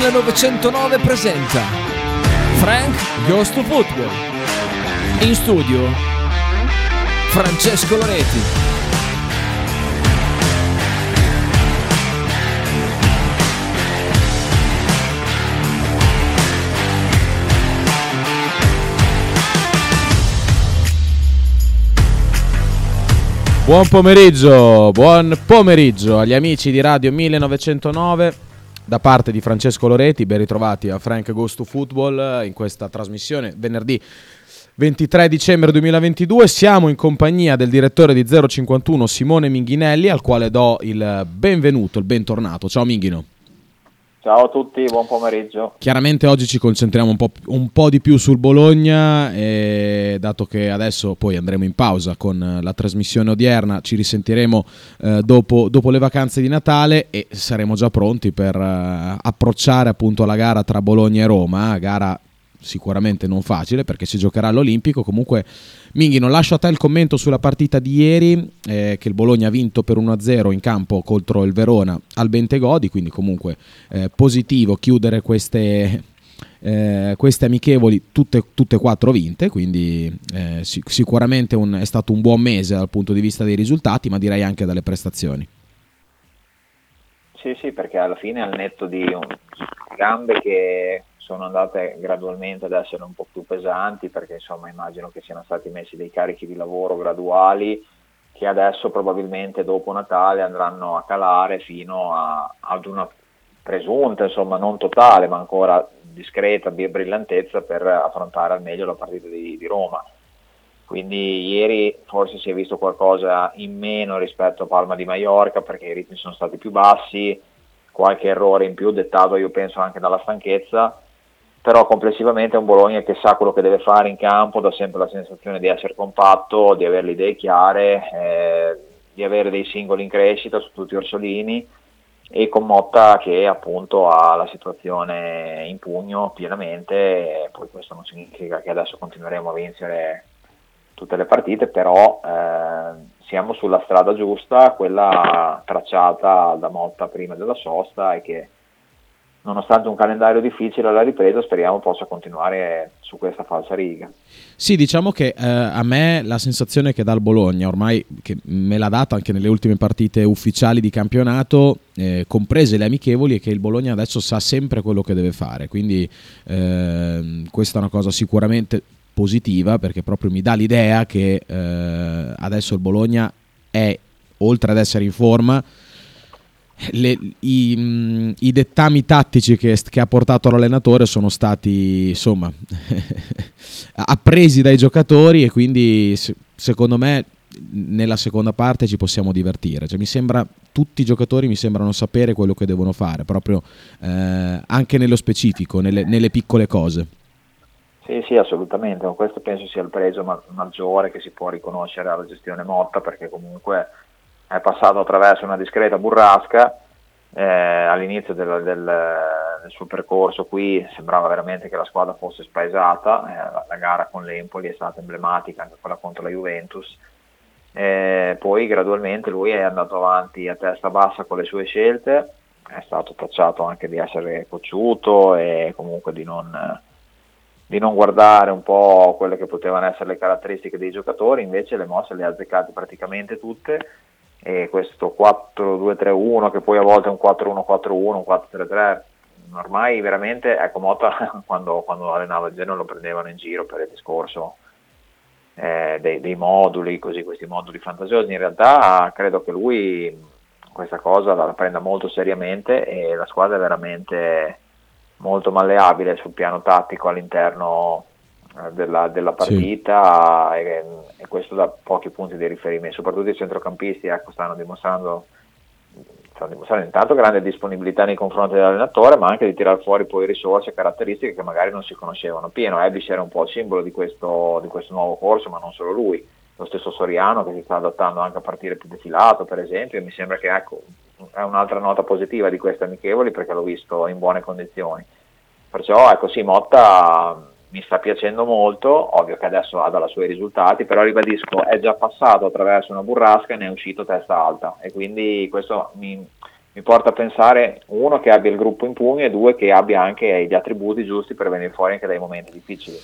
Radio 1909 presenta Frank Goes Football. In studio Francesco Loretti. Buon pomeriggio, buon pomeriggio agli amici di Radio 1909 da parte di Francesco Loretti, ben ritrovati a Frank Goes to Football in questa trasmissione venerdì 23 dicembre 2022. Siamo in compagnia del direttore di 051 Simone Minghinelli al quale do il benvenuto, il bentornato. Ciao Minghino. Ciao a tutti, buon pomeriggio. Chiaramente oggi ci concentriamo un po', un po di più sul Bologna, dato che adesso poi andremo in pausa con la trasmissione odierna, ci risentiremo eh, dopo, dopo, le vacanze di Natale e saremo già pronti per eh, approcciare appunto la gara tra Bologna e Roma, gara sicuramente non facile perché si giocherà all'Olimpico. Comunque, Minghi, non lascio a te il commento sulla partita di ieri, eh, che il Bologna ha vinto per 1-0 in campo contro il Verona al Bentegodi, quindi comunque eh, positivo chiudere queste, eh, queste amichevoli tutte, e quattro vinte, quindi eh, sic- sicuramente un, è stato un buon mese dal punto di vista dei risultati, ma direi anche dalle prestazioni. Sì, sì, perché alla fine al netto di un, gambe che sono andate gradualmente ad essere un po' più pesanti perché insomma immagino che siano stati messi dei carichi di lavoro graduali che adesso probabilmente dopo Natale andranno a calare fino a, ad una presunta, insomma non totale ma ancora discreta brillantezza per affrontare al meglio la partita di, di Roma. Quindi ieri forse si è visto qualcosa in meno rispetto a Palma di Mallorca perché i ritmi sono stati più bassi, qualche errore in più dettato io penso anche dalla stanchezza però complessivamente è un Bologna che sa quello che deve fare in campo, dà sempre la sensazione di essere compatto, di avere le idee chiare, eh, di avere dei singoli in crescita su tutti i orsolini e con Motta che appunto ha la situazione in pugno pienamente, poi questo non significa che adesso continueremo a vincere tutte le partite, però eh, siamo sulla strada giusta, quella tracciata da Motta prima della sosta e che nonostante un calendario difficile alla ripresa, speriamo possa continuare su questa falsa riga. Sì, diciamo che eh, a me la sensazione che dà il Bologna, ormai che me l'ha data anche nelle ultime partite ufficiali di campionato, eh, comprese le amichevoli, è che il Bologna adesso sa sempre quello che deve fare. Quindi eh, questa è una cosa sicuramente positiva perché proprio mi dà l'idea che eh, adesso il Bologna è, oltre ad essere in forma, le, i, mm, i, dettami tattici che, che, ha portato l'allenatore sono stati insomma appresi dai giocatori e quindi secondo me nella seconda parte ci possiamo divertire. Cioè, mi sembra tutti i giocatori mi sembrano sapere quello che devono fare proprio eh, anche nello specifico nelle, nelle, piccole cose. Sì sì assolutamente. Questo penso sia il pregio maggiore che si può riconoscere alla gestione Motta perché comunque è passato attraverso una discreta burrasca. Eh, all'inizio del, del, del, suo percorso qui sembrava veramente che la squadra fosse spaesata, eh, la, la, gara con l'Empoli è stata emblematica, anche quella contro la Juventus. Eh, poi gradualmente lui è andato avanti a testa bassa con le sue scelte, è stato tacciato anche di essere cocciuto e comunque di non, di non guardare un po' quelle che potevano essere le caratteristiche dei giocatori, invece le mosse le ha azzeccate praticamente tutte e questo 4-2-3-1 che poi a volte è un 4-1-4-1, un 4-3-3, ormai veramente, ecco Motta quando, quando allenava il Genoa lo prendevano in giro per il discorso eh, dei, dei, moduli, così questi moduli fantasiosi, in realtà credo che lui questa cosa la prenda molto seriamente e la squadra è veramente molto malleabile sul piano tattico all'interno della, della partita sì. e, e, questo da pochi punti di riferimento, soprattutto i centrocampisti ecco, stanno dimostrando stanno dimostrando intanto grande disponibilità nei confronti dell'allenatore, ma anche di tirare fuori poi risorse e caratteristiche che magari non si conoscevano pieno. Ebis era un po' il simbolo di questo, di questo nuovo corso, ma non solo lui. Lo stesso Soriano che si sta adattando anche a partire più defilato, per esempio, e mi sembra che ecco, è un'altra nota positiva di queste amichevoli perché l'ho visto in buone condizioni. Perciò ecco sì, Motta mi sta piacendo molto, ovvio che adesso ha dalla sua i risultati, però ribadisco, è già passato attraverso una burrasca e ne è uscito testa alta e quindi questo mi, mi mi porta a pensare, uno, che abbia il gruppo in pugno e due, che abbia anche gli attributi giusti per venire fuori anche dai momenti difficili.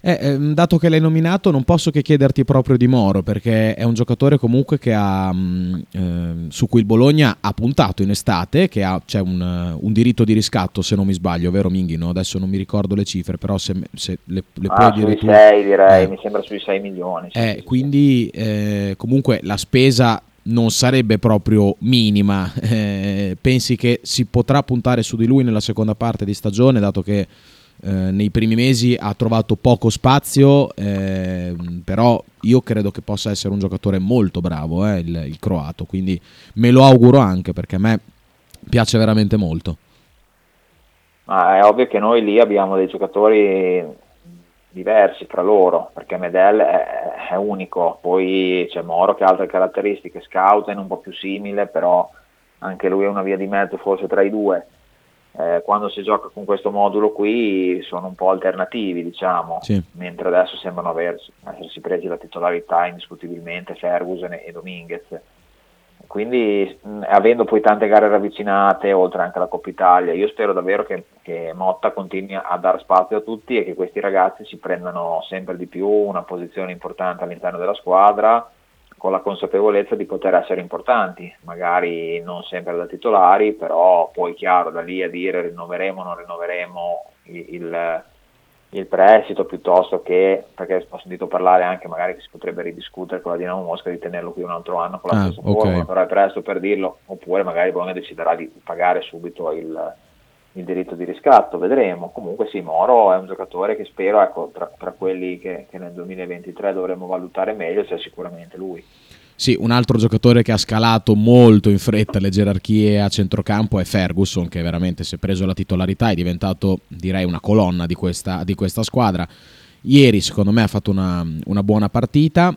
Eh, ehm, dato che l'hai nominato, non posso che chiederti proprio di Moro, perché è un giocatore comunque che ha, eh, su cui il Bologna ha puntato in estate, che ha, c'è un, un, diritto di riscatto, se non mi sbaglio, vero Minghino? Adesso non mi ricordo le cifre, però se, se le, le ah, puoi dire tu... 6 direi, eh. mi sembra sui 6 milioni. Sì, eh, quindi eh, comunque la spesa non sarebbe proprio minima. Eh, pensi che si potrà puntare su di lui nella seconda parte di stagione, dato che nei primi mesi ha trovato poco spazio, eh, però io credo che possa essere un giocatore molto bravo, eh, il, il, croato, quindi me lo auguro anche perché a me piace veramente molto. Ma è ovvio che noi lì abbiamo dei giocatori diversi tra loro, perché Medel è, è unico, poi c'è Moro che ha altre caratteristiche, Scout è un po' più simile, però anche lui è una via di mezzo forse tra i due eh, quando si gioca con questo modulo qui sono un po' alternativi, diciamo, sì. mentre adesso sembrano aversi, essersi presi la titolarità indiscutibilmente Ferguson e Dominguez. Quindi mh, avendo poi tante gare ravvicinate, oltre anche alla Coppa Italia, io spero davvero che, che Motta continui a dare spazio a tutti e che questi ragazzi si prendano sempre di più una posizione importante all'interno della squadra con la consapevolezza di poter essere importanti, magari non sempre da titolari, però poi chiaro da lì a dire rinnoveremo o non rinnoveremo il, il, il, prestito piuttosto che, perché ho sentito parlare anche magari che si potrebbe ridiscutere con la Dinamo Mosca di tenerlo qui un altro anno con la ah, stessa okay. forma, però è presto per dirlo, oppure magari Bologna deciderà di pagare subito il, il diritto di riscatto, vedremo. Comunque sì, Moro è un giocatore che spero, ecco, tra, tra quelli che, che, nel 2023 dovremmo valutare meglio, c'è sicuramente lui. Sì, un altro giocatore che ha scalato molto in fretta le gerarchie a centrocampo è Ferguson, che veramente si è preso la titolarità, è diventato direi una colonna di questa, di questa squadra. Ieri secondo me ha fatto una, una buona partita,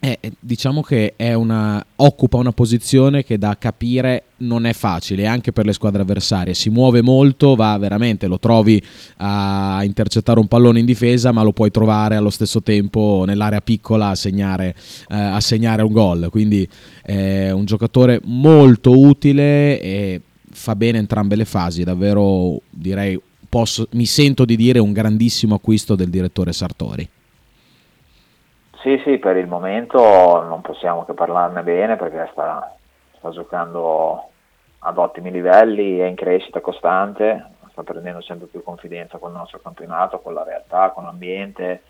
eh, diciamo che una, occupa una posizione che da capire non è facile anche per le squadre avversarie. Si muove molto, va veramente, lo trovi a intercettare un pallone in difesa, ma lo puoi trovare allo stesso tempo nell'area piccola a segnare, eh, a segnare un gol. Quindi è un giocatore molto utile e fa bene entrambe le fasi. Davvero direi, posso, mi sento di dire un grandissimo acquisto del direttore Sartori. Sì, sì, per il momento non possiamo che parlarne bene perché sta, sta giocando ad ottimi livelli, è in crescita costante, sta prendendo sempre più confidenza con il nostro campionato, con la realtà, con l'ambiente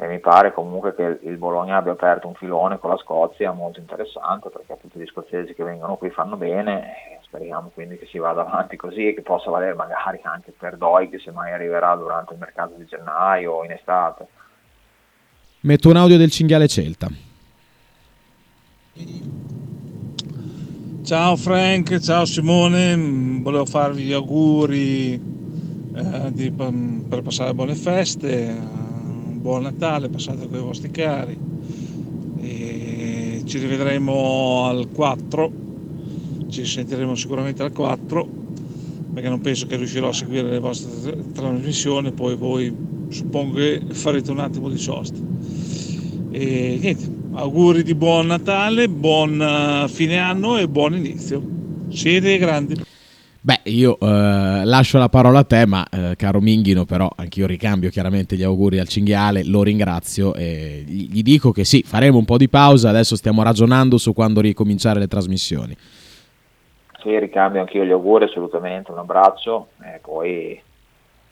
e mi pare comunque che il Bologna abbia aperto un filone con la Scozia molto interessante perché tutti gli scozzesi che vengono qui fanno bene speriamo quindi che si vada avanti così e che possa valere magari anche per Doig se mai arriverà durante il mercato di gennaio o in estate. Metto un audio del cinghiale Celta. Ciao Frank, ciao Simone, volevo farvi gli auguri eh, di, per passare buone feste, buon Natale, passate con i vostri cari. E ci rivedremo al 4, ci sentiremo sicuramente al 4 perché non penso che riuscirò a seguire le vostre trasmissioni, poi voi suppongo che farete un attimo di sosta. E niente, auguri di buon Natale, buon eh, fine anno e buon inizio. Siete grandi. Beh, io eh, lascio la parola a te, ma eh, caro Minghino, però anch'io ricambio chiaramente gli auguri al cinghiale, lo ringrazio e gli dico che sì, faremo un po' di pausa, adesso stiamo ragionando su quando ricominciare le trasmissioni. Sì, ricambio anch'io gli auguri, assolutamente, un abbraccio e poi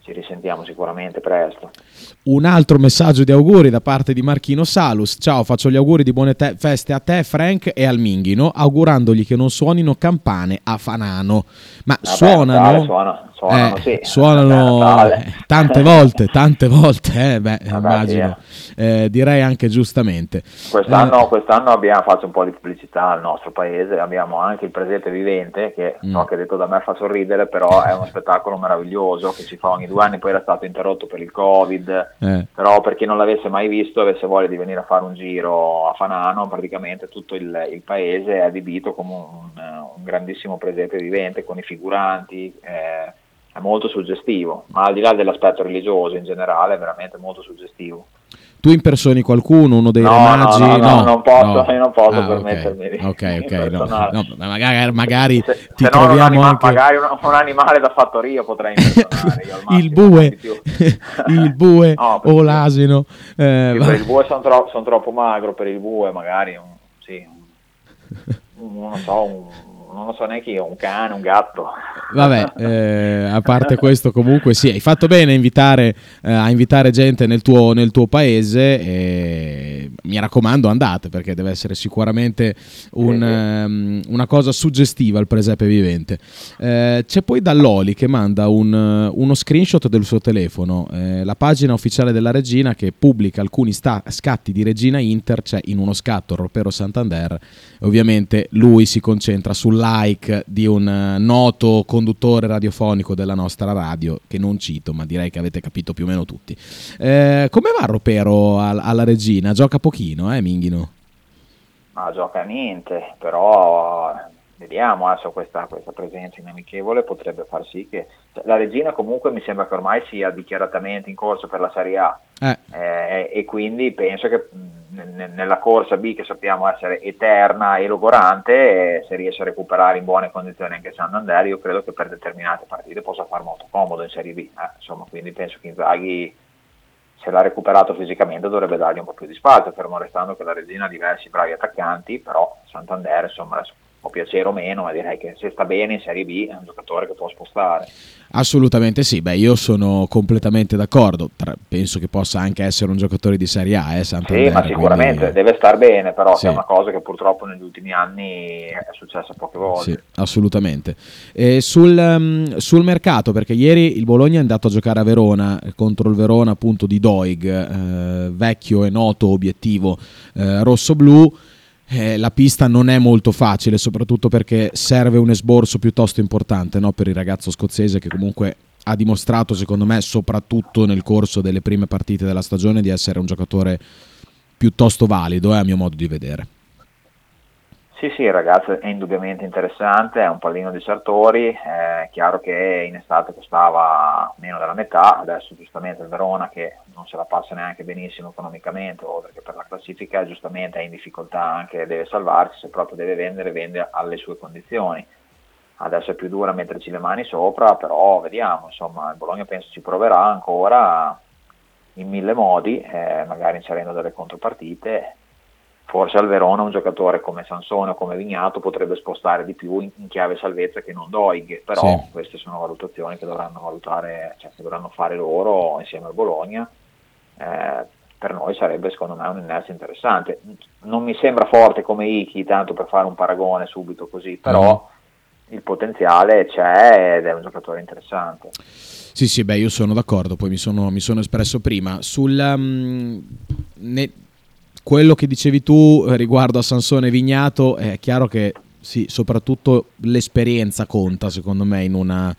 ci risentiamo sicuramente presto. Un altro messaggio di auguri da parte di Marchino Salus. Ciao, faccio gli auguri di buone te- feste a te, Frank, e al Minghino, augurandogli che non suonino campane a Fanano. Ma Vabbè, suonano. Natale, suona, suonano, eh, sì. suonano tante volte, tante volte, eh, beh, Vabbè, immagino. Sì, eh. eh. direi anche giustamente. Quest'anno, eh, quest'anno, abbiamo fatto un po' di pubblicità al nostro paese, abbiamo anche il Presepe Vivente, che mm. so che detto da me fa sorridere, però è uno spettacolo meraviglioso che si fa ogni due anni, poi era stato interrotto per il Covid, eh. però per chi non l'avesse mai visto avesse voglia di venire a fare un giro a Fanano, praticamente tutto il, il paese è adibito come un, un grandissimo presepe vivente con i figuranti, eh, è molto suggestivo, ma al di là dell'aspetto religioso in generale è veramente molto suggestivo. Tu impersoni qualcuno, uno dei no, re magi? No, no, no, no, non posso, no. io non posso Ah, permettermi di Ok, ok, no, impersonare. no, magari, magari Se, ti se troviamo anima- anche magari un, un animale da fattoria potrei impersonare io il bue, il bue o l'asino. Eh, per il bue sono tro- son troppo magro, per il bue magari un, sì, un- non so, un- non lo so neanche io, un cane, un gatto. Vabbè, eh, a parte questo, comunque sì, hai fatto bene a invitare, eh, a invitare gente nel tuo, nel tuo paese. E mi raccomando, andate perché deve essere sicuramente un, ehm, una cosa suggestiva il presepe vivente. Eh, c'è poi Dall'Oli che manda un, uno screenshot del suo telefono. eh, la pagina ufficiale della Regina che pubblica alcuni sta- scatti di Regina Inter. C'è in uno scatto Ropero Santander. Ovviamente lui si concentra sul like di un eh, noto conduttore radiofonico della nostra radio, che non cito, ma direi che avete capito più o meno tutti. Eh, come va Ropero al- alla regina? Gioca pochino, eh, Minghino? Ma gioca niente, però eh, vediamo adesso questa, questa presenza in amichevole potrebbe far sì che cioè, la regina comunque mi sembra che ormai sia dichiaratamente in corso per la Serie A Eh, eh, e quindi penso che ne- nella corsa B che sappiamo essere eterna e logorante se riesce a recuperare in buone condizioni anche Santander io credo che per determinate partite possa far molto comodo in Serie B eh, insomma quindi penso che Inzaghi se l'ha recuperato fisicamente dovrebbe dargli un po' più di spazio fermo restando che la Regina ha diversi bravi attaccanti però Santander insomma adesso può piacere o meno ma direi che se sta bene in Serie B è un giocatore che può spostare assolutamente sì. Beh, io sono completamente d'accordo. Tra- penso che possa anche essere un giocatore di Serie A, eh, Santander. Sì, ma sicuramente quindi- deve star bene, però Sì. è una cosa che purtroppo negli ultimi anni è successa poche volte. Sì, assolutamente. Sul, ehm, sul mercato, perché ieri il Bologna è andato a giocare a Verona eh, contro il Verona appunto di Doig, eh, vecchio e noto obiettivo eh, rosso-blu. Eh, la pista non è molto facile, soprattutto perché serve un esborso piuttosto importante no, per il ragazzo scozzese che comunque ha dimostrato, secondo me, soprattutto nel corso delle prime partite della stagione, di essere un giocatore piuttosto valido, eh, a mio modo di vedere. Sì, sì, il ragazzo è indubbiamente interessante, è un pallino di Sartori, è chiaro che in estate costava meno della metà, adesso giustamente il Verona che non se la passa neanche benissimo economicamente, oltre che per la classifica, giustamente è in difficoltà anche, deve salvarsi, se proprio deve vendere, vende alle sue condizioni. Adesso è più dura metterci le mani sopra, però vediamo, insomma, il Bologna penso ci proverà ancora in mille modi, eh, magari inserendo delle contropartite, forse al Verona un giocatore come Sansone o come Vignato potrebbe spostare di più in, in chiave salvezza che non Doig, però Sì. queste sono valutazioni che dovranno valutare, cioè che dovranno fare loro insieme al Bologna. Eh, per noi sarebbe secondo me un inerzia interessante. Non mi sembra forte come Iki, tanto per fare un paragone subito così, però il potenziale c'è ed è un giocatore interessante. Sì, sì, beh, io sono d'accordo, poi mi sono, mi sono espresso prima. Sul, um, ne- quello che dicevi tu eh, riguardo a Sansone Vignato, è chiaro che sì, soprattutto l'esperienza conta, secondo me, in una,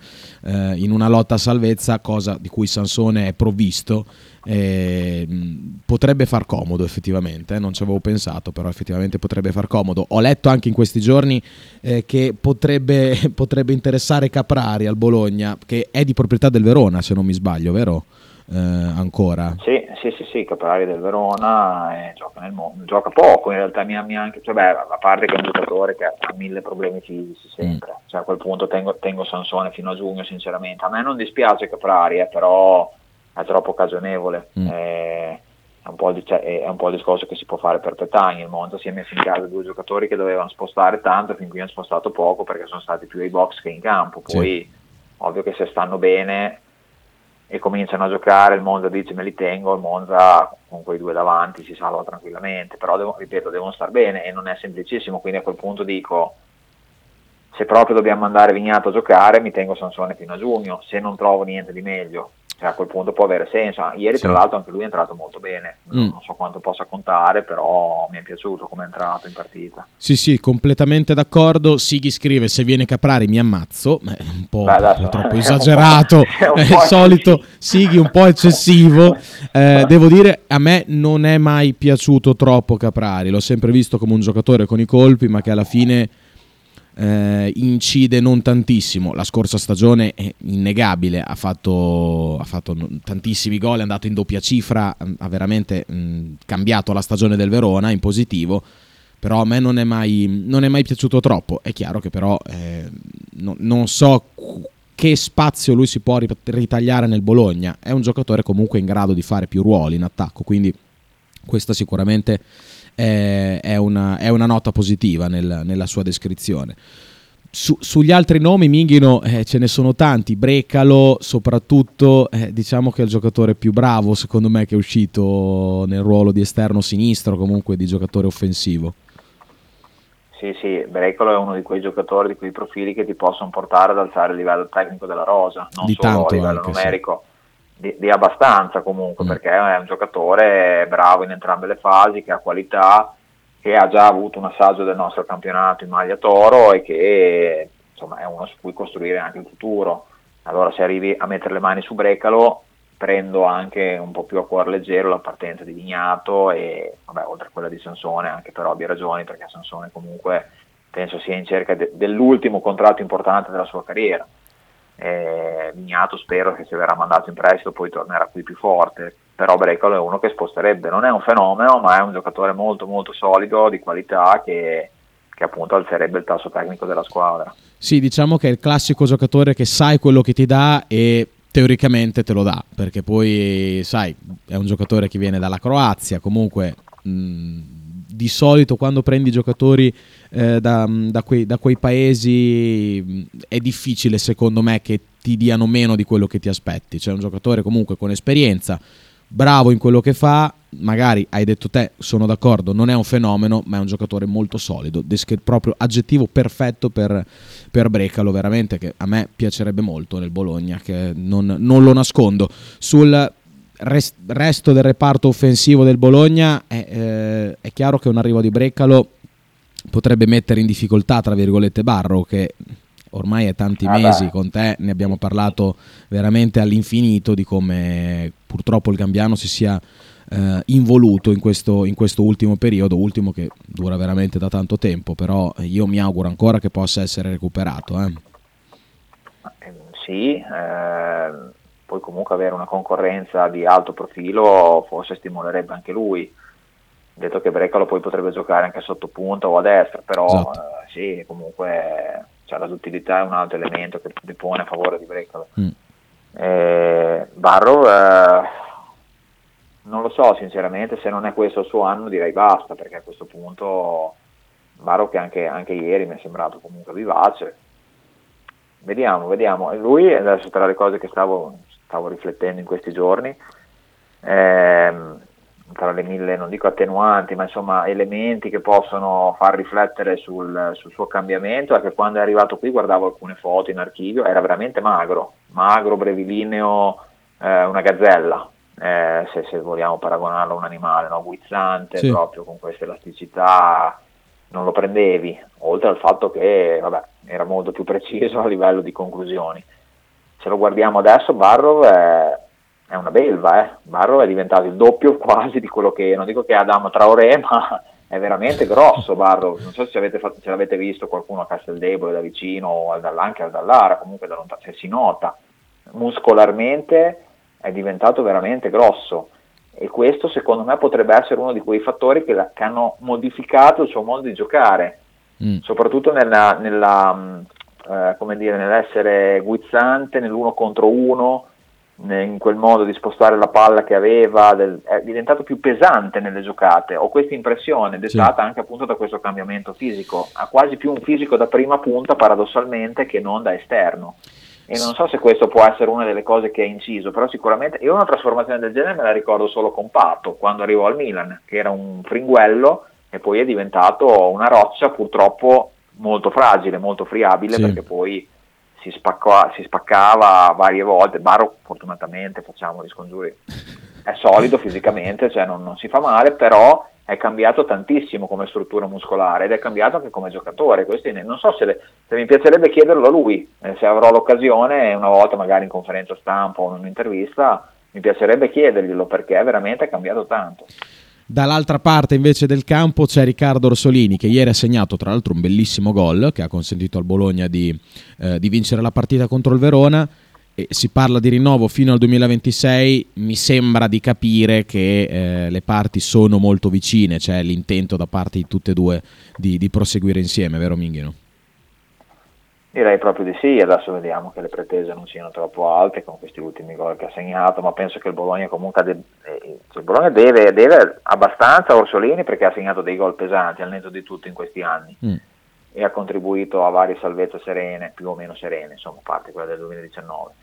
eh, in una lotta a salvezza, cosa di cui Sansone è provvisto. E, mh, potrebbe far comodo effettivamente, eh, non ci avevo pensato, però effettivamente potrebbe far comodo. Ho letto anche in questi giorni eh, che potrebbe, potrebbe interessare Caprari al Bologna, che è di proprietà del Verona, se non mi sbaglio, vero? Eh, ancora. Sì, sì, sì, sì, Caprari del Verona eh, gioca, nel mondo, gioca poco, in realtà mi, mi anche, cioè, beh, a parte che è un giocatore che ha mille problemi fisici sempre, cioè a quel punto tengo, tengo Sansone fino a giugno sinceramente, a me non dispiace Caprari, eh, però è troppo cagionevole, Mm. eh, è, un po il, dic- è un po' il discorso che si può fare per Petagni, il Monza si è messo in casa due giocatori che dovevano spostare tanto, fin qui hanno spostato poco perché sono stati più ai box che in campo, poi ovvio che se stanno bene e cominciano a giocare, il Monza dice me li tengo, il Monza con quei due davanti si salva tranquillamente, però devo- ripeto, devono star bene e non è semplicissimo, quindi a quel punto dico se proprio dobbiamo andare Vignato a giocare mi tengo Sansone fino a giugno, se non trovo niente di meglio, cioè a quel punto può avere senso. Ah, Ieri tra Sì. l'altro anche lui è entrato molto bene, non- Mm. non so quanto possa contare, però mi è piaciuto come è entrato in partita. Sì, sì, completamente d'accordo. Sighi scrive: Se viene Caprari mi ammazzo. Beh, è un po', Beh, troppo esagerato. è il solito. Sighi un po' eccessivo. Eh, devo dire, a me non è mai piaciuto troppo Caprari. L'ho sempre visto come un giocatore con i colpi, ma che alla fine eh, incide non tantissimo. La scorsa stagione è innegabile, ha fatto, ha fatto tantissimi gol, è andato in doppia cifra, ha veramente mh, cambiato la stagione del Verona in positivo. Però a me non è mai, non è mai piaciuto troppo. È chiaro che però eh, no, non so che spazio lui si può ritagliare nel Bologna. È un giocatore comunque in grado di fare più ruoli in attacco, quindi questa sicuramente è, è, una, è una, nota positiva nel, nella sua descrizione. Su, sugli altri nomi, Minghino, eh, ce ne sono tanti. Brecalo, soprattutto, eh, diciamo che è il giocatore più bravo, secondo me, che è uscito nel ruolo di esterno sinistro, comunque di giocatore offensivo. Sì, sì, Brecalo è uno di quei giocatori, di quei profili che ti possono portare ad alzare il livello tecnico della rosa, non di solo a livello anche, numerico, sì. Di, di, abbastanza comunque, mm. perché è un giocatore bravo in entrambe le fasi, che ha qualità, che ha già avuto un assaggio del nostro campionato in maglia toro e che insomma, è uno su cui costruire anche il futuro. Allora se arrivi a mettere le mani su Brecalo prendo anche un po' più a cuore leggero la partenza di Vignato e vabbè, oltre a quella di Sansone, anche per ovvie ragioni, perché Sansone comunque penso sia in cerca de- dell'ultimo contratto importante della sua carriera. E Vignato spero che se verrà mandato in prestito poi tornerà qui più forte, però Brecalo è uno che sposterebbe, non è un fenomeno, ma è un giocatore molto molto solido, di qualità che, che appunto alzerebbe il tasso tecnico della squadra. Sì, diciamo che è il classico giocatore che sai quello che ti dà e teoricamente te lo dà, perché poi, sai, è un giocatore che viene dalla Croazia, comunque mh, di solito quando prendi giocatori eh, da, da, quei, da, quei, paesi è difficile secondo me che ti diano meno di quello che ti aspetti, c'è un giocatore comunque con esperienza, bravo in quello che fa, magari hai detto te, sono d'accordo, non è un fenomeno, ma è un giocatore molto solido, descri- proprio aggettivo perfetto per, per Brecalo, veramente che a me piacerebbe molto nel Bologna, che non, non lo nascondo. Sul rest- resto del reparto offensivo del Bologna è, eh, è chiaro che un arrivo di Brecalo potrebbe mettere in difficoltà, tra virgolette, Barro, che ormai è tanti ah mesi beh. con te, ne abbiamo parlato veramente all'infinito di come purtroppo il Gambiano si sia eh, involuto in questo, in questo, ultimo periodo, ultimo che dura veramente da tanto tempo, però io mi auguro ancora che possa essere recuperato. Eh. eh sì, eh, poi comunque avere una concorrenza di alto profilo forse stimolerebbe anche lui. Detto che Brecalo poi potrebbe giocare anche sotto punta o a destra, però esatto. Eh, sì, comunque cioè, la duttilità è un altro elemento che depone a favore di Brecalo. Mm. Eh, Barro, eh, non lo so sinceramente, se non è questo il suo anno direi basta, perché a questo punto Barro che anche, anche ieri mi è sembrato comunque vivace. Vediamo, vediamo. E lui, adesso tra le cose che stavo, stavo riflettendo in questi giorni, ehm, tra le mille, non dico attenuanti, ma insomma elementi che possono far riflettere sul, sul, suo cambiamento è che quando è arrivato qui guardavo alcune foto in archivio, era veramente magro, magro, brevilineo, eh, una gazzella, eh, se, se, vogliamo paragonarlo a un animale, no? guizzante, sì. proprio con questa elasticità, non lo prendevi, oltre al fatto che vabbè, era molto più preciso a livello di conclusioni. Se lo guardiamo adesso, Barrow è è una belva, eh. Barro è diventato il doppio quasi di quello che, non dico che è Adam Traoré, ma è veramente grosso Barro, non so se avete, fatto, se l'avete visto qualcuno a Casteldebole da vicino o anche a Dallara, comunque da lontano, se si nota, muscolarmente è diventato veramente grosso e questo secondo me potrebbe essere uno di quei fattori che, la, che hanno modificato il suo modo di giocare, mm. soprattutto nella, nella, eh, dire, nell'essere guizzante, nell'uno contro uno, in quel modo di spostare la palla che aveva, del, è diventato più pesante nelle giocate. Ho questa impressione, dettata sì. anche appunto da questo cambiamento fisico. Ha quasi più un fisico da prima punta, paradossalmente, che non da esterno. E non so se questo può essere una delle cose che ha inciso, però sicuramente io una trasformazione del genere me la ricordo solo con Pato, quando arrivò al Milan, che era un fringuello e poi è diventato una roccia purtroppo molto fragile, molto friabile, sì. perché poi si, spaccò, si spaccava varie volte, Barro fortunatamente facciamo gli scongiuri, è solido fisicamente, cioè non, non si fa male, però è cambiato tantissimo come struttura muscolare ed è cambiato anche come giocatore. Questi, non so se, le, se, mi piacerebbe chiederlo a lui, eh, se avrò l'occasione, una volta magari in conferenza stampa o in un'intervista, mi piacerebbe chiederglielo perché è veramente cambiato tanto. Dall'altra parte invece del campo c'è Riccardo Orsolini che ieri ha segnato tra l'altro un bellissimo gol che ha consentito al Bologna di, eh, di vincere la partita contro il Verona e si parla di rinnovo fino al 2026, mi sembra di capire che eh, le parti sono molto vicine, c'è l'intento da parte di tutte e due di, di proseguire insieme, vero Minghino? Direi proprio di sì, adesso vediamo che le pretese non siano troppo alte con questi ultimi gol che ha segnato, ma penso che il Bologna comunque de- eh, cioè il Bologna deve, deve, abbastanza a Orsolini perché ha segnato dei gol pesanti al netto di tutto in questi anni mm. e ha contribuito a varie salvezze serene, più o meno serene, insomma, a parte quella del 2019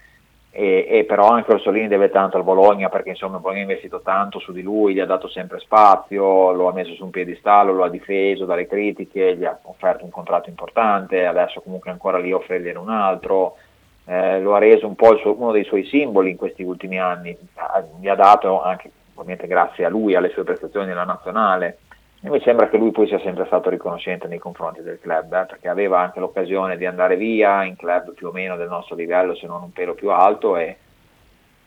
e, e, però anche Orsolini deve tanto al Bologna perché insomma il Bologna ha investito tanto su di lui, gli ha dato sempre spazio, lo ha messo su un piedistallo, lo ha difeso dalle critiche, gli ha offerto un contratto importante, adesso comunque ancora lì offrirgliene un altro, eh, lo ha reso un po' suo, uno dei suoi simboli in questi ultimi anni, gli ha dato anche ovviamente grazie a lui, alle sue prestazioni nella nazionale, e mi sembra che lui poi sia sempre stato riconoscente nei confronti del club, eh, perché aveva anche l'occasione di andare via in club più o meno del nostro livello, se non un pelo più alto, e,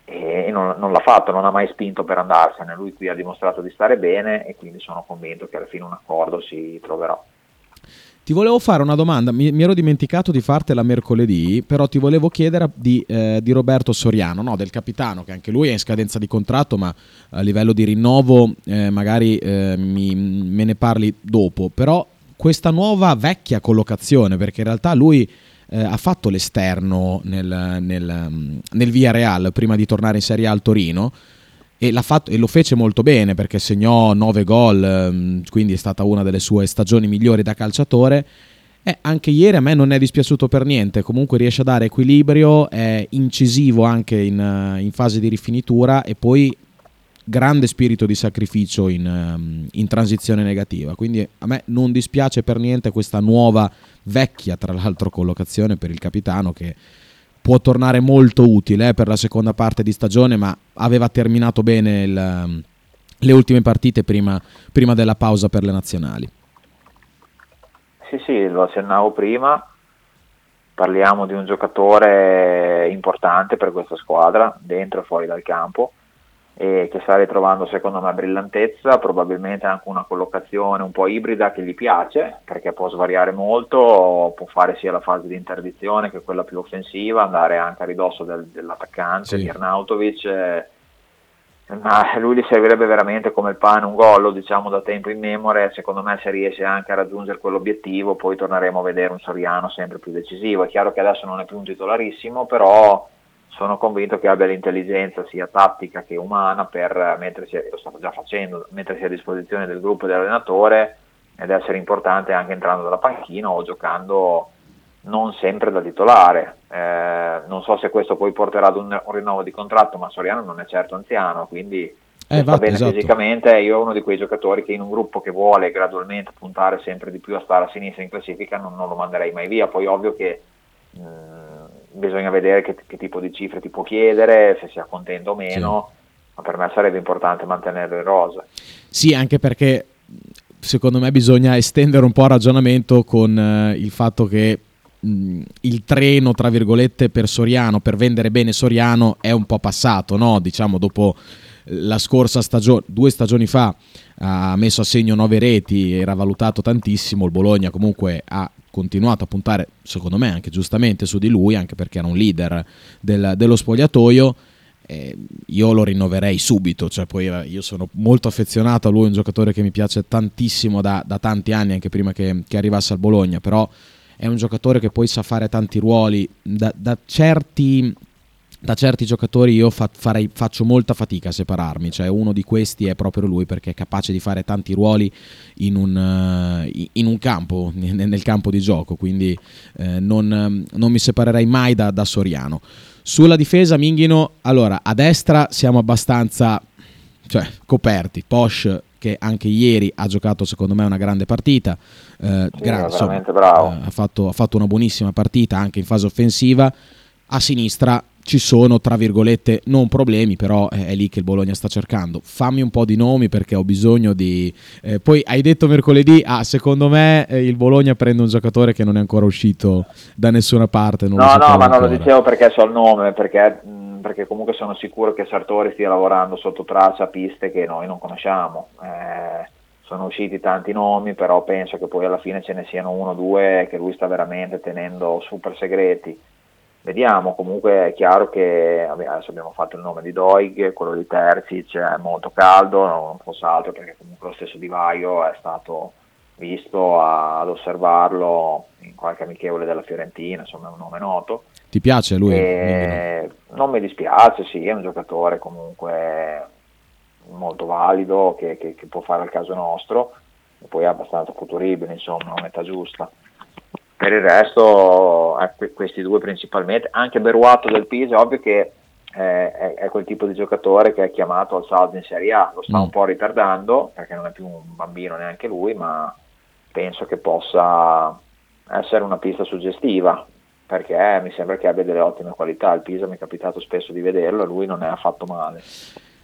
e non, non, l'ha fatto, non ha mai spinto per andarsene. Lui qui ha dimostrato di stare bene e quindi sono convinto che alla fine un accordo si troverà. Ti volevo fare una domanda, mi, mi, ero dimenticato di fartela mercoledì, però ti volevo chiedere di, eh, di Roberto Soriano, no, del capitano, che anche lui è in scadenza di contratto, ma a livello di rinnovo eh, magari eh, mi, me ne parli dopo. Però questa nuova vecchia collocazione, perché in realtà lui eh, ha fatto l'esterno nel, nel, nel Via Real prima di tornare in Serie A al Torino, e, fatto, e, lo fece molto bene perché segnò 9 gol, ehm, quindi è stata una delle sue stagioni migliori da calciatore. E anche ieri a me non è dispiaciuto per niente, comunque riesce a dare equilibrio, è incisivo anche in, eh, in fase di rifinitura e poi grande spirito di sacrificio in, ehm, in, transizione negativa. Quindi a me non dispiace per niente questa nuova, vecchia tra l'altro collocazione per il capitano che può tornare molto utile eh, per la seconda parte di stagione, ma aveva terminato bene il, um, le ultime partite prima, prima, della pausa per le nazionali. Sì, sì, lo accennavo prima, parliamo di un giocatore importante per questa squadra, dentro e fuori dal campo, e che sta ritrovando secondo me brillantezza, probabilmente anche una collocazione un po' ibrida che gli piace perché può svariare molto, può fare sia la fase di interdizione che quella più offensiva, andare anche a ridosso del, dell'attaccante, sì. Arnautovic, eh, ma lui gli servirebbe veramente come il pane un gol, diciamo da tempo in memoria, secondo me se riesce anche a raggiungere quell'obiettivo poi torneremo a vedere un Soriano sempre più decisivo, è chiaro che adesso non è più un titolarissimo, però sono convinto che abbia l'intelligenza sia tattica che umana per mettersi, lo sta già facendo, mettersi a disposizione del gruppo e dell'allenatore ed essere importante anche entrando dalla panchina o giocando non sempre da titolare. Eh, non so se questo poi porterà ad un, un, rinnovo di contratto, ma Soriano non è certo anziano, quindi eh, sta bene esatto. fisicamente. Io uno di quei giocatori che in un gruppo che vuole gradualmente puntare sempre di più a stare a sinistra in classifica non, non lo manderei mai via. Poi ovvio che mh, bisogna vedere che, che, tipo di cifre ti può chiedere, se sia contento o meno, sì. ma per me sarebbe importante mantenere le rose. Sì, anche perché secondo me bisogna estendere un po' il ragionamento con eh, il fatto che mh, il treno, tra virgolette, per Soriano, per vendere bene Soriano, è un po' passato, no? Diciamo dopo la scorsa stagione, due stagioni fa, ha messo a segno nove reti, era valutato tantissimo, il Bologna comunque ha continuato a puntare, secondo me anche giustamente, su di lui, anche perché era un leader del, dello spogliatoio. Eh, io lo rinnoverei subito, cioè poi eh, io sono molto affezionato a lui, un giocatore che mi piace tantissimo da, da tanti anni, anche prima che, che, arrivasse al Bologna, però è un giocatore che poi sa fare tanti ruoli, da, da certi da certi giocatori io fa, farei, faccio molta fatica a separarmi, cioè uno di questi è proprio lui perché è capace di fare tanti ruoli in un, uh, in un campo, nel campo di gioco, quindi uh, non, non, mi separerei mai da, da, Soriano. Sulla difesa Minghino, allora a destra siamo abbastanza cioè, coperti, Posh che anche ieri ha giocato secondo me una grande partita, uh, sì, gran, insomma, ha, fatto, ha fatto una buonissima partita anche in fase offensiva, a sinistra ci sono, tra virgolette, non problemi, però è lì che il Bologna sta cercando. Fammi un po' di nomi perché ho bisogno di... Eh, poi hai detto mercoledì, ah, secondo me eh, il Bologna prende un giocatore che non è ancora uscito da nessuna parte. no, no, ma ancora. non lo dicevo perché so il nome, perché, perché comunque sono sicuro che Sartori stia lavorando sotto traccia piste che noi non conosciamo. Eh, sono usciti tanti nomi, però penso che poi alla fine ce ne siano uno o due che lui sta veramente tenendo super segreti. Vediamo, comunque è chiaro che adesso abbiamo fatto il nome di Doig, quello di Terzic è molto caldo, non fosse altro perché comunque lo stesso Di Vaio è stato visto a, ad osservarlo in qualche amichevole della Fiorentina, insomma è un nome noto. Ti piace lui? E non mi dispiace, sì, è un giocatore comunque molto valido che, che, che, può fare al caso nostro e poi è abbastanza futuribile, insomma, a metà giusta. Per il resto, eh, questi due principalmente, anche Beruato del Pisa, ovvio che eh, è, è, quel tipo di giocatore che è chiamato al salto in Serie A, lo sta mm. un po' ritardando perché non è più un bambino neanche lui, ma penso che possa essere una pista suggestiva perché mi sembra che abbia delle ottime qualità, il Pisa mi è capitato spesso di vederlo e lui non è affatto male.